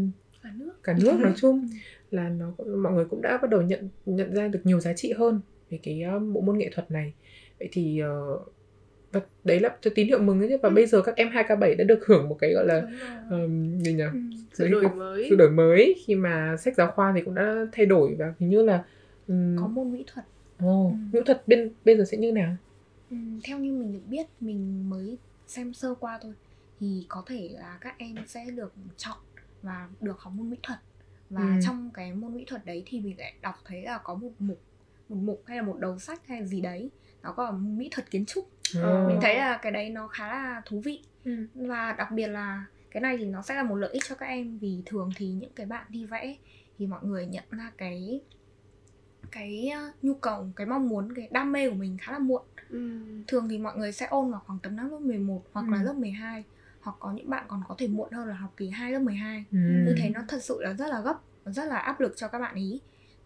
B: cả nước.
A: cả nước nói chung là nó mọi người cũng đã bắt đầu nhận nhận ra được nhiều giá trị hơn về cái uh, bộ môn nghệ thuật này. Vậy thì uh, và đấy là cho tín hiệu mừng ấy và ừ. bây giờ các em 2K7 đã được hưởng một cái gọi là um, gì nhỉ? Ừ.
B: sự đổi mới
A: sự đổi mới khi mà sách giáo khoa thì cũng đã thay đổi và hình như là
C: um... có môn mỹ thuật
A: Ồ, oh, ừ. mỹ thuật bên bây giờ sẽ như nào?
C: Ừ, theo như mình được biết mình mới xem sơ qua thôi thì có thể là các em sẽ được chọn và được học môn mỹ thuật và ừ. trong cái môn mỹ thuật đấy thì mình lại đọc thấy là có một mục một mục hay là một đầu sách hay là gì đấy nó có mỹ thuật kiến trúc ừ. mình thấy là cái đấy nó khá là thú vị ừ. và đặc biệt là cái này thì nó sẽ là một lợi ích cho các em vì thường thì những cái bạn đi vẽ thì mọi người nhận ra cái cái nhu cầu cái mong muốn cái đam mê của mình khá là muộn ừ. thường thì mọi người sẽ ôn vào khoảng tầm năm lớp 11 hoặc ừ. là lớp 12 hoặc có những bạn còn có thể muộn hơn là học kỳ 2 lớp 12 ừ. như thế nó thật sự là rất là gấp rất là áp lực cho các bạn ý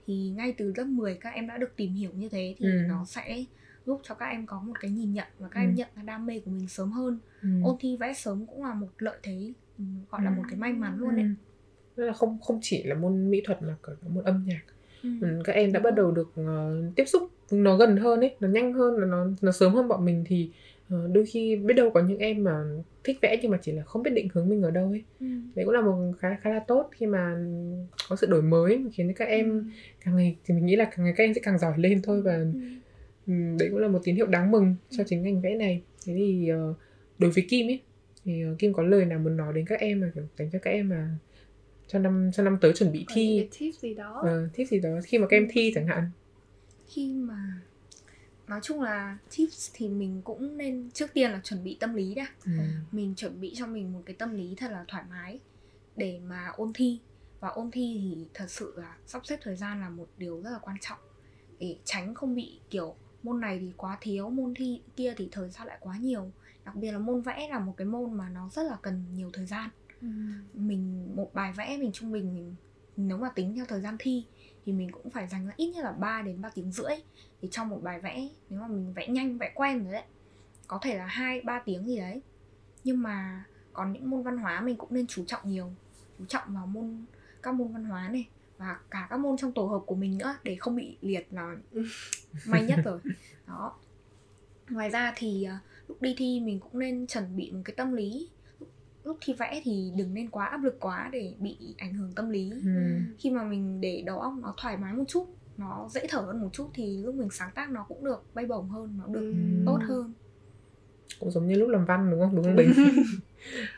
C: thì ngay từ lớp 10 các em đã được tìm hiểu như thế thì ừ. nó sẽ giúp cho các em có một cái nhìn nhận và các ừ. em nhận ra đam mê của mình sớm hơn ừ. ôn thi vẽ sớm cũng là một lợi thế ừ, gọi là ừ. một cái may mắn luôn đấy
A: ừ. là không không chỉ là môn mỹ thuật mà cả môn âm nhạc ừ. ừ. các em đã bắt đầu được uh, tiếp xúc nó gần hơn ấy nó nhanh hơn là nó nó sớm hơn bọn mình thì uh, đôi khi biết đâu có những em mà thích vẽ nhưng mà chỉ là không biết định hướng mình ở đâu ấy ừ. đấy cũng là một khá khá là tốt khi mà có sự đổi mới khiến các em ừ. càng ngày thì mình nghĩ là càng ngày các em sẽ càng giỏi lên thôi và ừ đấy cũng là một tín hiệu đáng mừng cho chính ngành vẽ này. Thế thì uh, đối với kim ấy thì uh, kim có lời nào muốn nói đến các em mà kiểu dành cho các em mà cho năm cho năm tới chuẩn bị thi?
B: tip gì đó.
A: Uh, tip gì đó khi mà các em thi chẳng hạn.
C: Khi mà nói chung là tips thì mình cũng nên trước tiên là chuẩn bị tâm lý đã. Ừ. mình chuẩn bị cho mình một cái tâm lý thật là thoải mái để mà ôn thi. Và ôn thi thì thật sự là sắp xếp thời gian là một điều rất là quan trọng để tránh không bị kiểu môn này thì quá thiếu môn thi kia thì thời gian lại quá nhiều. Đặc biệt là môn vẽ là một cái môn mà nó rất là cần nhiều thời gian. Ừ. mình một bài vẽ mình trung bình mình nếu mà tính theo thời gian thi thì mình cũng phải dành ra ít nhất là 3 đến 3 tiếng rưỡi thì trong một bài vẽ nếu mà mình vẽ nhanh vẽ quen rồi đấy có thể là hai ba tiếng gì đấy. Nhưng mà còn những môn văn hóa mình cũng nên chú trọng nhiều chú trọng vào môn các môn văn hóa này và cả các môn trong tổ hợp của mình nữa để không bị liệt là may nhất rồi đó ngoài ra thì uh, lúc đi thi mình cũng nên chuẩn bị một cái tâm lý lúc thi vẽ thì đừng nên quá áp lực quá để bị ảnh hưởng tâm lý ừ. khi mà mình để đầu óc nó thoải mái một chút nó dễ thở hơn một chút thì lúc mình sáng tác nó cũng được bay bổng hơn nó được ừ. tốt hơn
A: cũng giống như lúc làm văn đúng không đúng không bình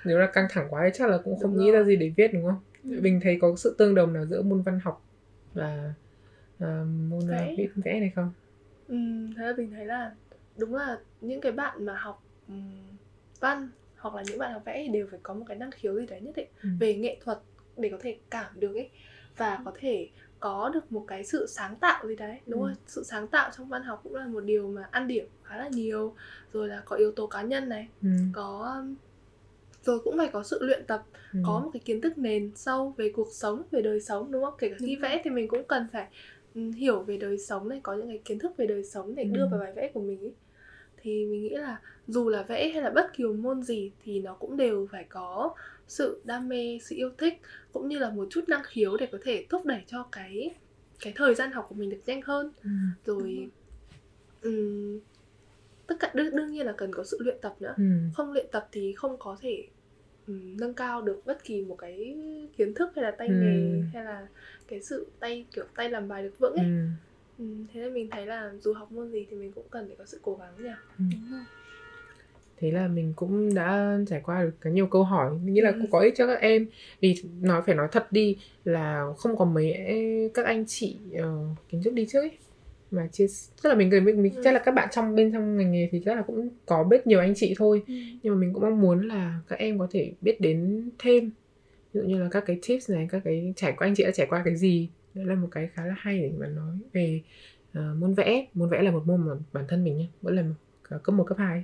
A: nếu là căng thẳng quá thì chắc là cũng không đúng nghĩ rồi. ra gì để viết đúng không. Mình thấy có sự tương đồng nào giữa môn văn học và uh, môn vẽ. viết vẽ này không
B: ừ, thế là mình thấy là đúng là những cái bạn mà học um, văn hoặc là những bạn học vẽ thì đều phải có một cái năng khiếu gì đấy nhất định ừ. về nghệ thuật để có thể cảm được ấy và ừ. có thể có được một cái sự sáng tạo gì đấy đúng ừ. không sự sáng tạo trong văn học cũng là một điều mà ăn điểm khá là nhiều rồi là có yếu tố cá nhân này ừ. có rồi cũng phải có sự luyện tập ừ. có một cái kiến thức nền sâu về cuộc sống về đời sống đúng không kể cả khi đúng vẽ thì mình cũng cần phải um, hiểu về đời sống này có những cái kiến thức về đời sống để ừ. đưa vào bài vẽ của mình ấy thì mình nghĩ là dù là vẽ hay là bất kỳ môn gì thì nó cũng đều phải có sự đam mê sự yêu thích cũng như là một chút năng khiếu để có thể thúc đẩy cho cái cái thời gian học của mình được nhanh hơn ừ. rồi um, tất cả đương, đương nhiên là cần có sự luyện tập nữa ừ. không luyện tập thì không có thể um, nâng cao được bất kỳ một cái kiến thức hay là tay ừ. nghề hay là cái sự tay kiểu tay làm bài được vững ấy ừ. Ừ, thế nên mình thấy là dù học môn gì thì mình cũng cần phải có sự cố gắng nhỉ ừ. đúng rồi
A: thế là mình cũng đã trải qua được cái nhiều câu hỏi nghĩ là ừ. cũng có ích cho các em vì nói phải nói thật đi là không có mấy các anh chị uh, kiến thức đi trước ấy mà chia tức là mình mình, mình
B: Ừ.
A: chắc là các bạn trong bên trong ngành nghề thì chắc là cũng có biết nhiều anh chị thôi.
B: Ừ.
A: nhưng mà mình cũng mong muốn là các em có thể biết đến thêm. Ví dụ như là các cái tips này các cái trải qua anh chị đã trải qua cái gì đấy là một cái khá là hay để mà nói về ờ, môn vẽ. Môn vẽ là một môn mà bản thân mình nhé vẫn là cả cấp 1, cấp 2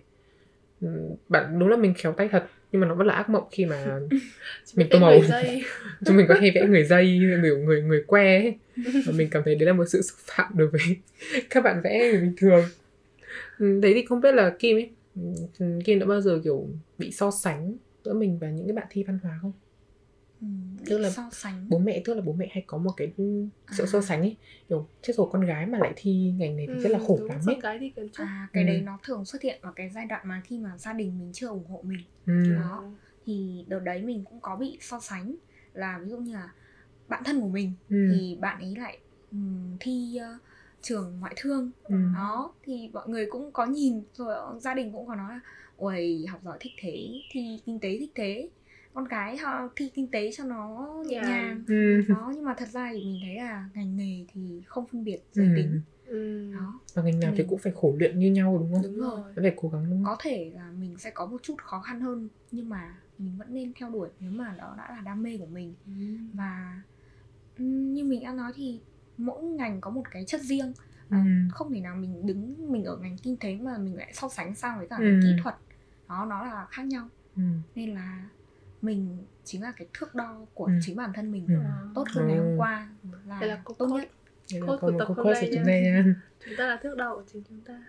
A: Ừ, bạn đúng là mình khéo tay thật nhưng mà nó vẫn là ác mộng khi mà mình tô màu. chúng mình có hay vẽ người dây người người người que ấy. và mình cảm thấy đấy là một sự xúc phạm đối với các bạn vẽ người bình thường. Ừ, đấy thì không biết là Kim ấy ừ, Kim đã bao giờ kiểu bị so sánh giữa mình và những cái bạn thi văn hóa không
C: ừ,
A: Tức là
C: so sánh
A: bố mẹ tức là bố mẹ hay có một cái sự
C: À.
A: so sánh ấy kiểu chết rồi con gái mà lại thi ngành này thì rất là khổ
B: Ừ, đúng,
A: lắm ấy
B: gái thì cần chút
C: à cái
A: Ừ.
C: đấy nó thường xuất hiện vào cái giai đoạn mà khi mà gia đình mình chưa ủng hộ mình
A: ừ.
C: đó thì đợt đấy mình cũng có bị so sánh là ví dụ như là bạn thân của mình
A: Ừ.
C: thì bạn ấy lại ừm, thi ờ, trường ngoại thương
A: Ừ.
C: đó thì mọi người cũng có nhìn rồi ờ, gia đình cũng có nói là ôi học giỏi thích thế thi kinh tế thích thế con gái họ thi kinh tế cho nó nhẹ
B: Nhàn.
C: nhàng
A: Ừ.
C: đó nhưng mà thật ra thì mình thấy là ngành nghề thì không phân biệt giới
A: Ừ.
C: tính
B: ừ.
C: đó
A: và ngành nào thì cũng phải khổ luyện như nhau đúng không
B: đúng rồi
A: phải cố gắng đúng không
C: có thể là mình sẽ có một chút khó khăn hơn nhưng mà mình vẫn nên theo đuổi nếu mà đó đã là đam mê của mình
B: Ừ.
C: và như mình đã nói thì mỗi ngành có một cái chất riêng
A: ừ.
C: À, không thể nào mình đứng mình ở ngành kinh tế mà mình lại so sánh sang với cả
A: Ừ.
C: ngành kỹ thuật đó nó là khác nhau
A: Ừ.
C: nên là mình chính là cái thước đo của
A: Ừ.
C: chính bản thân mình
A: Ừ.
C: tốt hơn ngày
A: Ừ.
C: hôm qua là,
B: Đây là cô
C: tốt
B: cốt.
C: nhất
A: Đây là
B: Cốt của tập hôm nay
A: chúng
B: nha. chúng ta là thước đo của chính chúng ta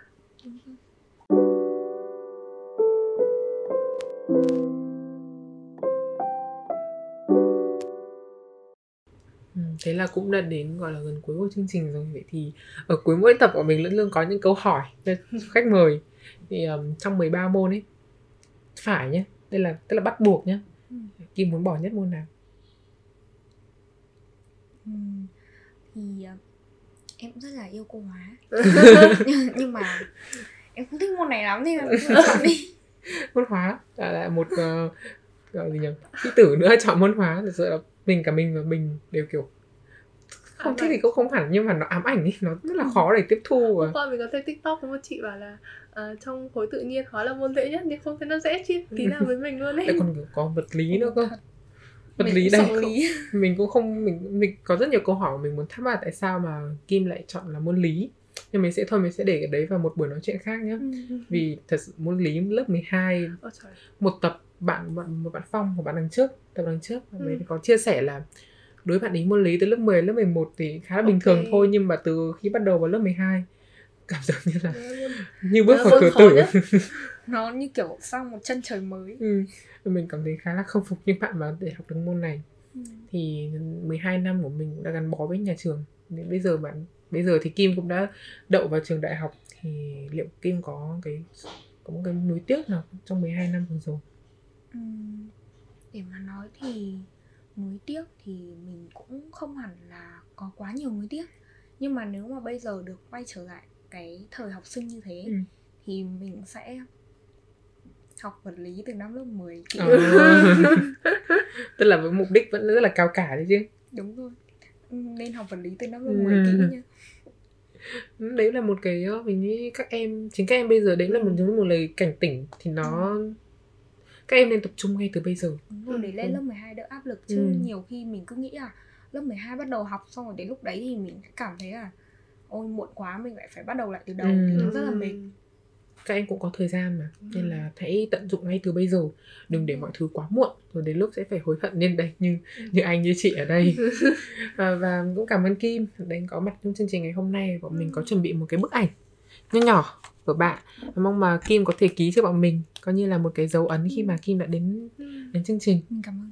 A: Ừ, thế là cũng đã đến gọi là gần cuối của chương trình rồi vậy thì ở cuối mỗi tập của mình luôn luôn có những câu hỏi cho khách mời thì um, trong 13 môn ấy phải nhé đây là tức là bắt buộc nhé
C: Ừ.
A: Kim muốn bỏ nhất môn nào?
C: Thì ờ, em rất là yêu cô hóa. Nhưng, nhưng mà em không thích môn này lắm nên là cũng chọn đi.
A: Môn hóa? Là, là một uh, gọi gì nhỉ? Sĩ tử nữa chọn môn hóa. Thật sự là mình cả mình và mình đều kiểu không thích thì cũng không hẳn nhưng mà nó ám ảnh ý nó rất là khó để tiếp thu và
B: hôm qua mình có thấy tiktok có một chị bảo là ờ, trong khối tự nhiên hóa là môn dễ nhất nhưng không thấy nó dễ chi tí nào với mình luôn ấy.
A: Lại còn có vật lý nữa cơ. vật
C: Mình
A: lý đây
C: lý.
A: mình cũng không mình mình có rất nhiều câu hỏi mà mình muốn thắc mắc tại sao mà Kim lại chọn là môn lý. Nhưng mình sẽ thôi mình sẽ để cái đấy vào một buổi nói chuyện khác nhé vì thật sự môn lý lớp 12
B: Ôi trời.
A: một tập bạn bạn một bạn phong của bạn đằng trước tập đằng trước
B: Ừ.
A: ấy có chia sẻ là đối với bạn ý môn lý từ lớp 10 lớp 11 thì khá là bình thường thôi nhưng mà từ khi bắt đầu vào lớp 12 cảm giác như là như bước vào
B: môn
A: cửa tử.
C: nó như kiểu sang một chân trời mới.
A: Ừ. mình cảm thấy khá là không phục những bạn mà để học được môn này. Thì 12 năm của mình đã gắn bó với nhà trường. Đến bây giờ bạn bây giờ thì Kim cũng đã đậu vào trường đại học thì liệu Kim có cái có một cái nuối tiếc nào trong 12 năm vừa rồi?
C: Ừm, để mà nói thì nuối tiếc thì mình cũng không hẳn là có quá nhiều nuối tiếc nhưng mà nếu mà bây giờ được quay trở lại cái thời học sinh như thế
A: Ừ.
C: thì mình sẽ học vật lý từ năm lớp 10 kỹ
A: Ờ. tức là với mục đích vẫn rất là cao cả đấy chứ
C: đúng rồi Ừ, nên học vật lý từ năm lớp
A: Ừ.
C: 10 kỹ nha
A: Ừ, đấy là một cái ờ, mình nghĩ các em chính các em bây giờ đấy là một một lời cảnh tỉnh thì nó các em nên tập trung ngay từ bây giờ.
C: Đúng để lên
A: Ừ.
C: lớp 12 đỡ áp lực chứ
A: Ừ.
C: nhiều khi mình cứ nghĩ là lớp 12 bắt đầu học xong rồi đến lúc đấy thì mình cảm thấy là ôi muộn quá mình lại phải bắt đầu lại từ đầu.
A: Ừ.
C: thì nó rất là mệt.
A: Các em cũng có thời gian mà nên là hãy tận dụng ngay từ bây giờ. Đừng để mọi thứ quá muộn rồi đến lúc sẽ phải hối hận nên đây như như anh như chị ở đây. Và, và cũng cảm ơn Kim đến có mặt trong chương trình ngày hôm nay. Bọn mình có chuẩn bị một cái bức ảnh nhỏ nhỏ của bạn. Và mong mà Kim có thể ký cho bọn mình coi như là một cái dấu ấn khi mà Kim đã đến đến chương trình.
C: Mình cảm ơn.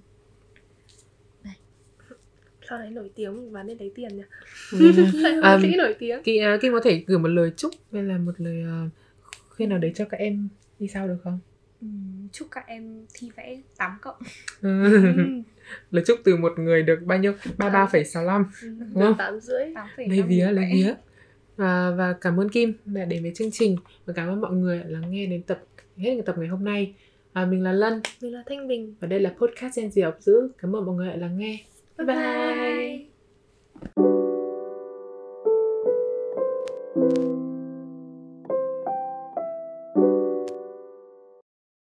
B: Sau đấy nổi tiếng mình bán lên lấy tiền nhỉ?
A: Nên
B: sĩ nổi tiếng.
A: Ki, uh, Kim có thể gửi một lời chúc hay là một lời uh, khuyên nào đấy cho các em đi sau được không?
C: Ừm, chúc các em thi vẽ 8 cộng.
A: Lời chúc từ một người được bao nhiêu? 33,65
B: được
A: không?
B: tám rưỡi.
C: 8
A: lấy vía lấy vía và và cảm ơn Kim đã đến với chương trình. Và cảm ơn mọi người đã lắng nghe đến tập hết tập ngày hôm nay. À, mình là Lân.
B: Mình là thanh bình.
A: Và đây là podcast Gen gì học giữ. Cảm ơn mọi người đã lắng nghe.
B: Bye. Bye,
C: bye